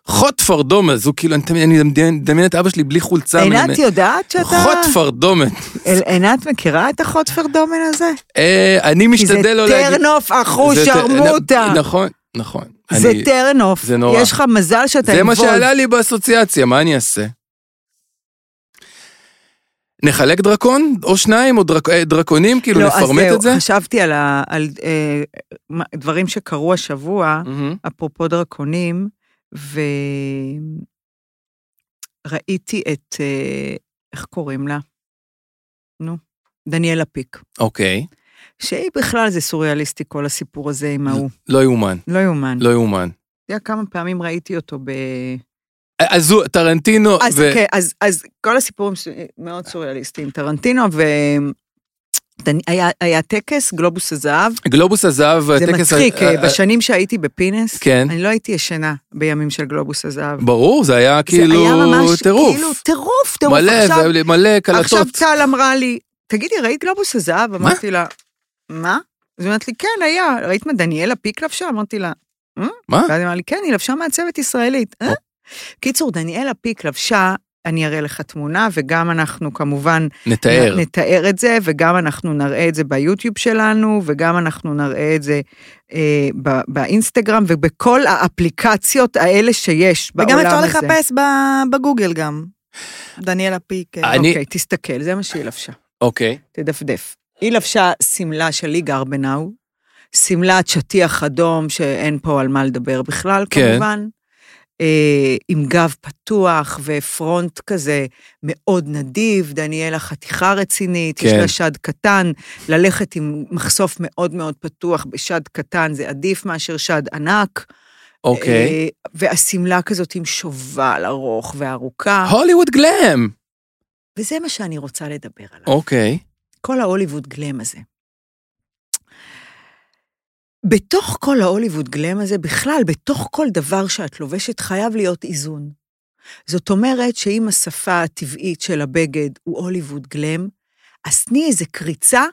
[SPEAKER 2] חוט פרדומל, זו כאילו, אני אני מדמיין את אבא שלי בלי חולצה.
[SPEAKER 1] עינת יודעת שאתה...
[SPEAKER 2] חוט פרדומן.
[SPEAKER 1] אל- עינת מכירה את החוטפר דומן הזה?
[SPEAKER 2] אה, אני
[SPEAKER 1] כי
[SPEAKER 2] משתדל לא להגיד...
[SPEAKER 1] טרנוף אחוז
[SPEAKER 2] זה ט-
[SPEAKER 1] שרמוטה.
[SPEAKER 2] נכון, נכון.
[SPEAKER 1] זה טרנוף.
[SPEAKER 2] זה נורא.
[SPEAKER 1] יש לך מזל שאתה
[SPEAKER 2] זה מה. שעלה לי באסוציאציה, מה אני אעשה? נחלק דרקון? או שניים? או דרק- אה, דרקונים? כאילו
[SPEAKER 1] לא, אז
[SPEAKER 2] נפרמט את זה?
[SPEAKER 1] חשבתי על, ה, על אה, דברים שקרו השבוע,
[SPEAKER 2] מהמם.
[SPEAKER 1] אפרופו דרקונים, וראיתי את, אה, איך קוראים לה? נו, דניאלה פיק.
[SPEAKER 2] אוקיי,
[SPEAKER 1] שהיא בכלל זה סוריאליסטי כל הסיפור הזה עם ההוא.
[SPEAKER 2] לא יאומן,
[SPEAKER 1] לא יאומן.
[SPEAKER 2] לא יאומן.
[SPEAKER 1] אתה יודע כמה פעמים ראיתי אותו ב...
[SPEAKER 2] אז הוא, טרנטינו,
[SPEAKER 1] אז
[SPEAKER 2] ו-
[SPEAKER 1] אוקיי, אז, אז כל הסיפורים ש- מאוד סוריאליסטיים. טרנטינו ו... היה, היה טקס, גלובוס הזהב,
[SPEAKER 2] גלובוס הזהב,
[SPEAKER 1] זה
[SPEAKER 2] הטקס ה-
[SPEAKER 1] מצחיק,
[SPEAKER 2] ה- ה-
[SPEAKER 1] בשנים שהייתי בפינס,
[SPEAKER 2] כן.
[SPEAKER 1] אני לא הייתי ישנה בימים של גלובוס הזהב.
[SPEAKER 2] ברור, זה היה
[SPEAKER 1] זה היה
[SPEAKER 2] כאילו
[SPEAKER 1] ממש
[SPEAKER 2] טירוף.
[SPEAKER 1] כאילו טירוף, טירוף.
[SPEAKER 2] מלא,
[SPEAKER 1] עכשיו,
[SPEAKER 2] ו- מלא קלטות.
[SPEAKER 1] עכשיו טל אמרה לי, תגידי, ראית גלובוס הזהב? אמרתי לה, מה? אז היא אומרת לי, כן, היה. ראית מה דניאלה פיק לבשה? אמרתי לה,
[SPEAKER 2] מה?
[SPEAKER 1] ואז היא אמרה לי, כן, היא לבשה מעצבת ישראלית. קיצור, דניאלה פיק לבשה, אני אראה לך תמונה, וגם אנחנו כמובן
[SPEAKER 2] נתאר.
[SPEAKER 1] נ- נתאר את זה, וגם אנחנו נראה את זה ביוטיוב שלנו, וגם אנחנו נראה את זה אה, ב- באינסטגרם, ובכל האפליקציות האלה שיש בעולם
[SPEAKER 4] וגם
[SPEAKER 1] הזה.
[SPEAKER 4] אפשר לחפש ב- בגוגל גם. דניאלה פיק. אה,
[SPEAKER 2] אני-
[SPEAKER 1] אוקיי, תסתכל, זה מה שהיא לבשה.
[SPEAKER 2] אוקיי.
[SPEAKER 1] תדפדף. היא לבשה שמלה של לי גרבנאו, שמלת שטיח אדום שאין פה על מה לדבר בכלל,
[SPEAKER 2] כן.
[SPEAKER 1] כמובן. אה, עם גב פתוח ופרונט כזה מאוד נדיב, דניאלה חתיכה רצינית, יש
[SPEAKER 2] כן.
[SPEAKER 1] לה שד קטן, ללכת עם מחשוף מאוד מאוד פתוח בשד קטן זה עדיף מאשר שד ענק.
[SPEAKER 2] אוקיי.
[SPEAKER 1] אה, והשמלה כזאת עם שובל ארוך וארוכה,
[SPEAKER 2] הוליווד גלם.
[SPEAKER 1] וזה מה שאני רוצה לדבר עליו.
[SPEAKER 2] אוקיי.
[SPEAKER 1] כל ההוליווד גלם הזה. בתוך כל ההוליווד גלם הזה, בכלל, בתוך כל דבר שאת לובשת, חייב להיות איזון. זאת אומרת שאם השפה הטבעית של הבגד הוא הוליווד גלם, אז תני איזה קריצה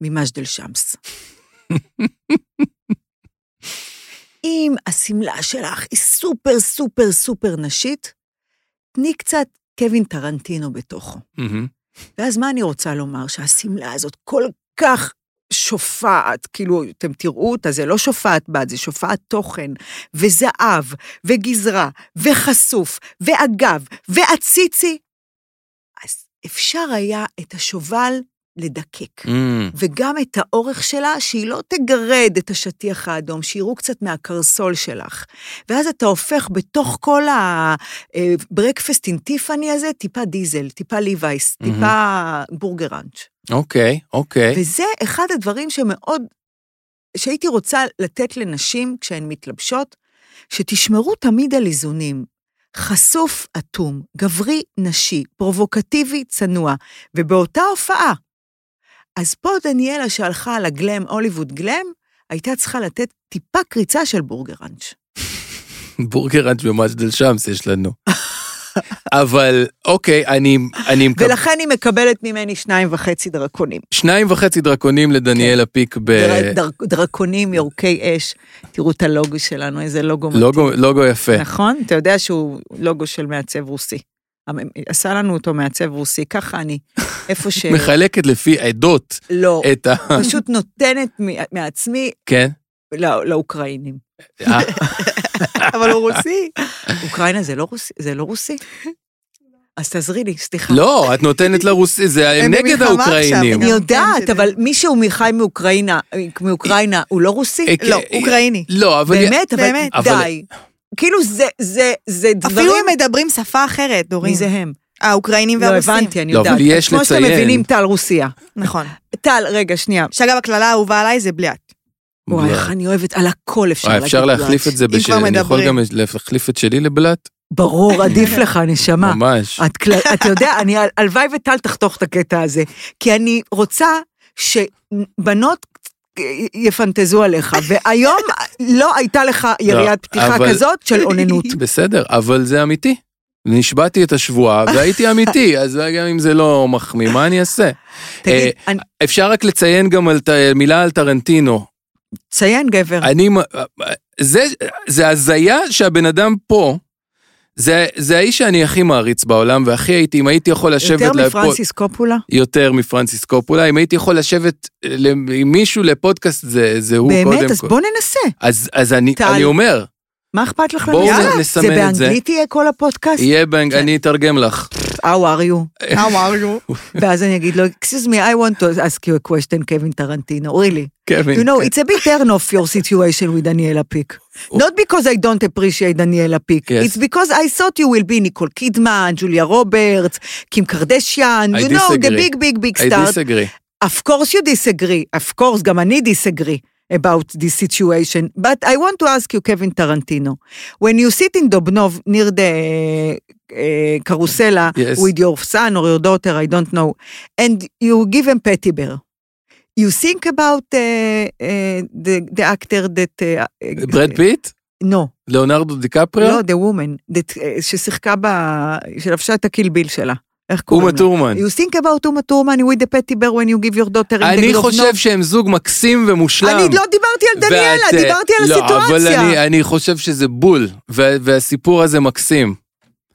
[SPEAKER 1] ממג'דל שמס. אם השמלה שלך היא סופר סופר סופר נשית, תני קצת קווין טרנטינו בתוכו. ואז מה אני רוצה לומר? שהשמלה הזאת כל כך שופעת, כאילו, אתם תראו אותה, זה לא שופעת בד, זה שופעת תוכן, וזהב, וגזרה, וחשוף, ואגב, ועציצי. אז אפשר היה את השובל לדקק.
[SPEAKER 2] אמ,
[SPEAKER 1] וגם את האורך שלה, שהיא לא תגרד את השטיח האדום, שיראו קצת מהקרסול שלך. ואז אתה הופך בתוך כל הברקפסט עם טיפאני הזה, טיפה דיזל, טיפה ליווייס,
[SPEAKER 2] מהמם.
[SPEAKER 1] טיפה בורגראנץ'.
[SPEAKER 2] אוקיי, אוקיי.
[SPEAKER 1] וזה אחד הדברים שמאוד, שהייתי רוצה לתת לנשים כשהן מתלבשות, שתשמרו תמיד על איזונים. חשוף, אטום, גברי, נשי, פרובוקטיבי, צנוע, ובאותה הופעה. אז פה דניאלה שהלכה על הגלם, הוליווד גלם, הייתה צריכה לתת טיפה קריצה של בורגראנץ'. [LAUGHS]
[SPEAKER 2] בורגראנץ' במג'דל שמס יש לנו. [LAUGHS] אבל אוקיי, אני, אני מקבל
[SPEAKER 1] ולכן היא מקבלת ממני שניים וחצי דרקונים.
[SPEAKER 2] שניים וחצי דרקונים לדניאלה פיק ב...
[SPEAKER 1] דר, דר, דרקונים יורקי אש. תראו את הלוגו שלנו, איזה לוגו מתאים.
[SPEAKER 2] לוגו, לוגו יפה.
[SPEAKER 1] נכון? אתה יודע שהוא לוגו של מעצב רוסי. עשה לנו אותו מעצב רוסי, ככה אני, [LAUGHS] איפה ש...
[SPEAKER 2] מחלקת לפי עדות
[SPEAKER 1] לא,
[SPEAKER 2] את ה...
[SPEAKER 1] פשוט נותנת מעצמי
[SPEAKER 2] כן?
[SPEAKER 1] לא- לאוקראינים.
[SPEAKER 2] אה, [LAUGHS]
[SPEAKER 1] אבל הוא רוסי. אוקראינה זה לא רוסי? זה לא רוסי? אז תעזרי לי, סליחה.
[SPEAKER 2] לא, את נותנת לרוסי, זה הם נגד האוקראינים.
[SPEAKER 1] אני
[SPEAKER 4] גם
[SPEAKER 1] יודעת,
[SPEAKER 4] כן,
[SPEAKER 1] אבל מישהו מחי מאוקראינה, מאוקראינה, הוא לא רוסי?
[SPEAKER 2] אה,
[SPEAKER 4] לא,
[SPEAKER 2] אה,
[SPEAKER 4] אוקראיני.
[SPEAKER 2] לא, אבל...
[SPEAKER 1] באמת? אבל
[SPEAKER 4] באמת.
[SPEAKER 1] די. כאילו זה, זה, זה דברים...
[SPEAKER 4] אפילו הם מדברים שפה אחרת, דורין.
[SPEAKER 1] מי זה הם?
[SPEAKER 4] האוקראינים
[SPEAKER 1] לא
[SPEAKER 4] והרוסים.
[SPEAKER 1] הבנתי, אני
[SPEAKER 2] לא,
[SPEAKER 1] יודעת.
[SPEAKER 2] אבל יש
[SPEAKER 1] כמו שאתם
[SPEAKER 2] לציין-
[SPEAKER 1] מבינים, טל רוסיה.
[SPEAKER 4] נכון.
[SPEAKER 1] טל, רגע, שנייה.
[SPEAKER 4] שאגב, הקללה האהובה עליי זה בליאט.
[SPEAKER 1] וואי, איך אני אוהבת, על הכל אפשר
[SPEAKER 2] אה,
[SPEAKER 1] להגיד
[SPEAKER 2] אפשר להחליף. את זה
[SPEAKER 4] אם
[SPEAKER 2] בש...
[SPEAKER 4] כבר
[SPEAKER 2] אני יכול. גם להחליף את שלי לבלאט?
[SPEAKER 1] ברור, [LAUGHS] עדיף לך, נשמה.
[SPEAKER 2] ממש.
[SPEAKER 1] אתה יודע, הלוואי וטל תחתוך את הקטע הזה, כי אני רוצה שבנות יפנטזו עליך, והיום לא הייתה לך יריית פתיחה
[SPEAKER 2] אבל-
[SPEAKER 1] כזאת של אוננות. [LAUGHS]
[SPEAKER 2] בסדר, אבל זה אמיתי. נשבעתי את השבועה והייתי אמיתי, [LAUGHS] אז גם אם זה לא מחמיא, מה אני אעשה?
[SPEAKER 1] תגיד,
[SPEAKER 2] אה, אפשר רק לציין גם מילה על טרנטינו.
[SPEAKER 1] ציין גבר.
[SPEAKER 2] אני, זה, זה הזיה שהבן אדם פה, זה, זה האיש שאני הכי מעריץ בעולם, והכי הייתי, אם הייתי יכול לשבת...
[SPEAKER 1] יותר
[SPEAKER 2] לפוד-
[SPEAKER 1] מפרנסיס קופולה?
[SPEAKER 2] יותר מפרנסיס קופולה, אם הייתי יכול לשבת עם מישהו לפודקאסט, זה, זה הוא קודם
[SPEAKER 1] באמת? אז
[SPEAKER 2] כל.
[SPEAKER 1] בוא ננסה.
[SPEAKER 2] אז, אז אני,
[SPEAKER 1] טל.
[SPEAKER 2] אני אומר,
[SPEAKER 1] מה אכפת לך
[SPEAKER 2] בואו נסמן
[SPEAKER 1] זה
[SPEAKER 2] את זה.
[SPEAKER 1] באנגלית יהיה כל הפודקאסט?
[SPEAKER 2] יהיה באנג... אני אתרגם לך.
[SPEAKER 1] How are you? [LAUGHS]
[SPEAKER 4] אמרנו.
[SPEAKER 1] ואז אני אגיד לו, excuse me, I want to ask you a question, קווין טרנטינו, really.
[SPEAKER 2] קווין.
[SPEAKER 1] You know, it's a bit turn off your situation with Daniela Pick. Not because I don't appreciate Daniela Pick.
[SPEAKER 2] Yes.
[SPEAKER 1] It's because I thought you will be Nicole Kidman, Julia Roberts, Kim Kardashian,
[SPEAKER 2] I
[SPEAKER 1] you know, the
[SPEAKER 2] disagree.
[SPEAKER 1] big, big, big
[SPEAKER 2] I
[SPEAKER 1] stars.
[SPEAKER 2] disagree.
[SPEAKER 1] Of course you disagree. Of course, גם אני disagree about this situation. But I want to ask you, Kevin Tarantino, when you sit in Dobnov near the uh, carousel
[SPEAKER 2] Yes.
[SPEAKER 1] with your son or your daughter, I don't know, and you give him petty bear, you think about uh, uh, the, the actor that... Uh,
[SPEAKER 2] ברד פיט?
[SPEAKER 1] No,
[SPEAKER 2] ליאונרדו דיקפריו?
[SPEAKER 1] לא, the woman, that, uh, ששיחקה ב... שלבשה את הקילביל שלה. איך קוראים
[SPEAKER 2] אומה
[SPEAKER 1] לה?
[SPEAKER 2] טורמן.
[SPEAKER 1] You think about אומה טורמן with the petty bear when you give your daughter in the
[SPEAKER 2] אני? חושב שהם זוג מקסים ומושלם.
[SPEAKER 1] אני לא דיברתי על דניאלה,
[SPEAKER 2] ואת, אה,
[SPEAKER 1] דיברתי על
[SPEAKER 2] לא, אבל
[SPEAKER 1] הסיטואציה.
[SPEAKER 2] אני, אני חושב שזה בול, ו- והסיפור הזה מקסים.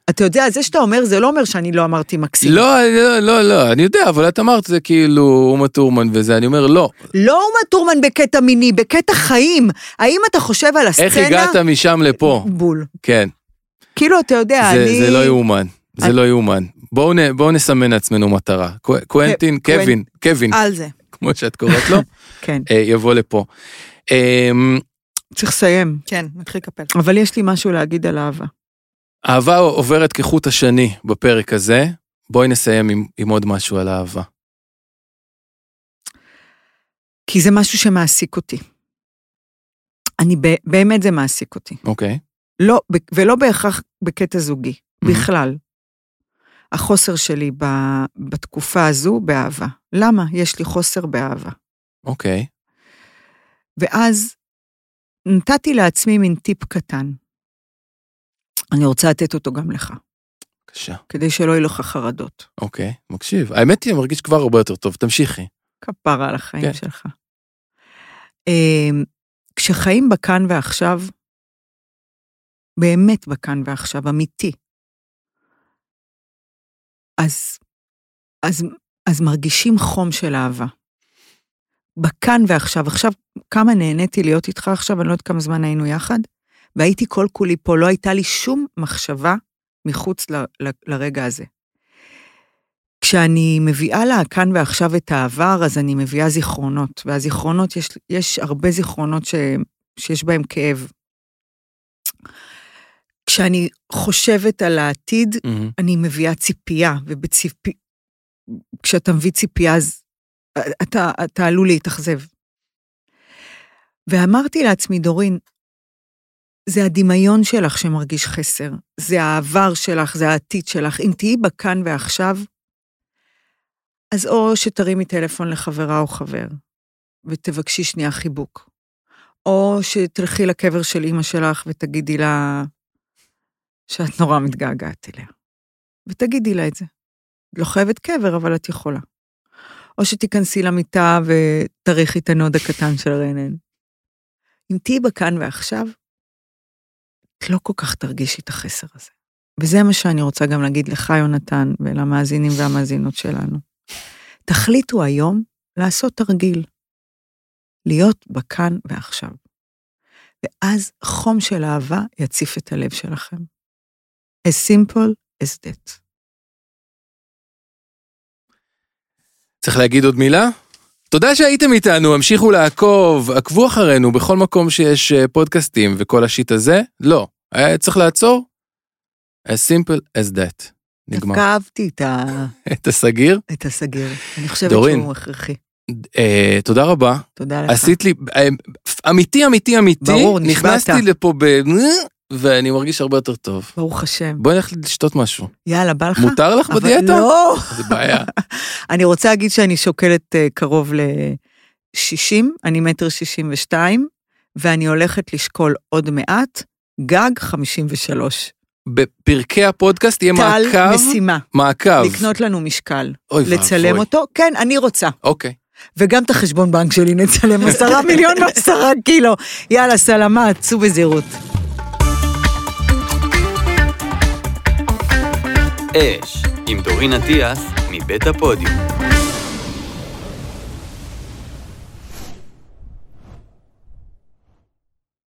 [SPEAKER 1] אתה יודע, זה שאתה אומר, זה לא אומר שאני לא אמרתי מקסים.
[SPEAKER 2] לא, לא, לא, לא, אני יודע, אבל את אמרת זה כאילו אומה טורמן וזה, אני אומר לא.
[SPEAKER 1] לא אומה טורמן בקטע מיני, בקטע חיים. האם אתה חושב על הסצנה?
[SPEAKER 2] איך הגעת משם לפה?
[SPEAKER 1] בול.
[SPEAKER 2] כן,
[SPEAKER 1] כאילו, אתה יודע,
[SPEAKER 2] זה,
[SPEAKER 1] אני...
[SPEAKER 2] זה לא יאומן, זה
[SPEAKER 1] אני-
[SPEAKER 2] לא יאומן. בואו נ- בואו נסמן לעצמנו מטרה. קו- קוונטין,
[SPEAKER 1] קוונ-
[SPEAKER 2] קווין, קווין,
[SPEAKER 4] על זה.
[SPEAKER 2] כמו שאת קוראת לו, [LAUGHS]
[SPEAKER 1] כן,
[SPEAKER 2] אה, יבוא לפה. אמ,
[SPEAKER 1] צריך לסיים.
[SPEAKER 4] כן, נתחיל לקפל.
[SPEAKER 1] אבל יש לי משהו להגיד על אהבה.
[SPEAKER 2] אהבה עוברת כחוט השני בפרק הזה, בואי נסיים עם, עם עוד משהו על אהבה.
[SPEAKER 1] כי זה משהו שמעסיק אותי. אני ב- באמת זה מעסיק אותי.
[SPEAKER 2] אוקיי.
[SPEAKER 1] לא, ב- ולא בהכרח בקטע זוגי,
[SPEAKER 2] Mhm.
[SPEAKER 1] בכלל. החוסר שלי ב, בתקופה הזו באהבה. למה? יש לי חוסר באהבה.
[SPEAKER 2] אוקיי.
[SPEAKER 1] ואז נתתי לעצמי מין טיפ קטן. אני רוצה לתת אותו גם לך,
[SPEAKER 2] בבקשה.
[SPEAKER 1] כדי שלא יהיו לך חרדות.
[SPEAKER 2] אוקיי, מקשיב. האמת היא, אני מרגיש כבר הרבה יותר טוב, תמשיכי.
[SPEAKER 1] כפרה על החיים
[SPEAKER 2] כן.
[SPEAKER 1] שלך. אמ, כשחיים בכאן ועכשיו, באמת בכאן ועכשיו, אמיתי, אז, אז, אז מרגישים חום של אהבה. בכאן ועכשיו, עכשיו, כמה נהניתי להיות איתך עכשיו, אני לא יודעת כמה זמן היינו יחד, והייתי כל כולי פה, לא הייתה לי שום מחשבה מחוץ ל, ל, לרגע הזה. כשאני מביאה לה כאן ועכשיו את העבר, אז אני מביאה זיכרונות, והזיכרונות, יש, יש הרבה זיכרונות ש, שיש בהם כאב. כשאני חושבת על העתיד,
[SPEAKER 2] מהמם.
[SPEAKER 1] אני מביאה ציפייה, ובציפי... כשאתה מביא ציפייה, אז אתה, אתה עלול להתאכזב. ואמרתי לעצמי, דורין, זה הדמיון שלך שמרגיש חסר, זה העבר שלך, זה העתיד שלך. אם תהיי בכאן ועכשיו, אז או שתרימי טלפון לחברה או חבר, ותבקשי שנייה חיבוק, או שתלכי לקבר של אימא שלך ותגידי לה שאת נורא מתגעגעת אליה. ותגידי לה את זה. לא חייבת קבר, אבל את יכולה. או שתיכנסי למיטה ותריחי את הנוד הקטן של רנן. אם תהיי בכאן ועכשיו, את לא כל כך תרגישי את החסר הזה. וזה מה שאני רוצה גם להגיד לך, יונתן, ולמאזינים והמאזינות שלנו. תחליטו היום לעשות תרגיל. להיות בכאן ועכשיו. ואז חום של אהבה יציף את הלב שלכם. as simple as that.
[SPEAKER 2] צריך להגיד עוד מילה? תודה שהייתם איתנו, המשיכו לעקוב, עקבו אחרינו בכל מקום שיש אה, פודקאסטים וכל השיט הזה. לא, היה צריך לעצור? as simple as that. נגמר.
[SPEAKER 1] דווקא אהבתי את, ה... [LAUGHS]
[SPEAKER 2] את הסגיר.
[SPEAKER 1] את הסגיר. אני חושבת
[SPEAKER 2] דורין.
[SPEAKER 1] שהוא הכרחי.
[SPEAKER 2] אה, תודה רבה.
[SPEAKER 1] תודה לך.
[SPEAKER 2] עשית לי, אה, אמיתי, אמיתי, אמיתי,
[SPEAKER 1] ברור, נשבעת.
[SPEAKER 2] נכנסתי לפה ב... ואני מרגיש הרבה יותר טוב.
[SPEAKER 1] ברוך השם.
[SPEAKER 2] בואי נלך לשתות משהו.
[SPEAKER 1] יאללה, בא לך?
[SPEAKER 2] מותר לך בדיאטה?
[SPEAKER 1] לא.
[SPEAKER 2] זה בעיה. [LAUGHS]
[SPEAKER 1] אני רוצה להגיד שאני שוקלת אה, קרוב ל-60, אני מטר 62, ואני הולכת לשקול עוד מעט, גג 53.
[SPEAKER 2] בפרקי הפודקאסט יהיה
[SPEAKER 1] טל
[SPEAKER 2] מעקב.
[SPEAKER 1] משימה,
[SPEAKER 2] מעקב.
[SPEAKER 1] לקנות לנו משקל,
[SPEAKER 2] אוי
[SPEAKER 1] לצלם
[SPEAKER 2] ואבוי.
[SPEAKER 1] אותו, כן, אני רוצה.
[SPEAKER 2] אוקיי.
[SPEAKER 1] וגם את החשבון בנק שלי נצלם [LAUGHS] עשרה מיליון ועשרה קילו. יאללה, סלמת, צאו בזהירות.
[SPEAKER 3] אש, עם דורין אטיאס, מבית הפודיום.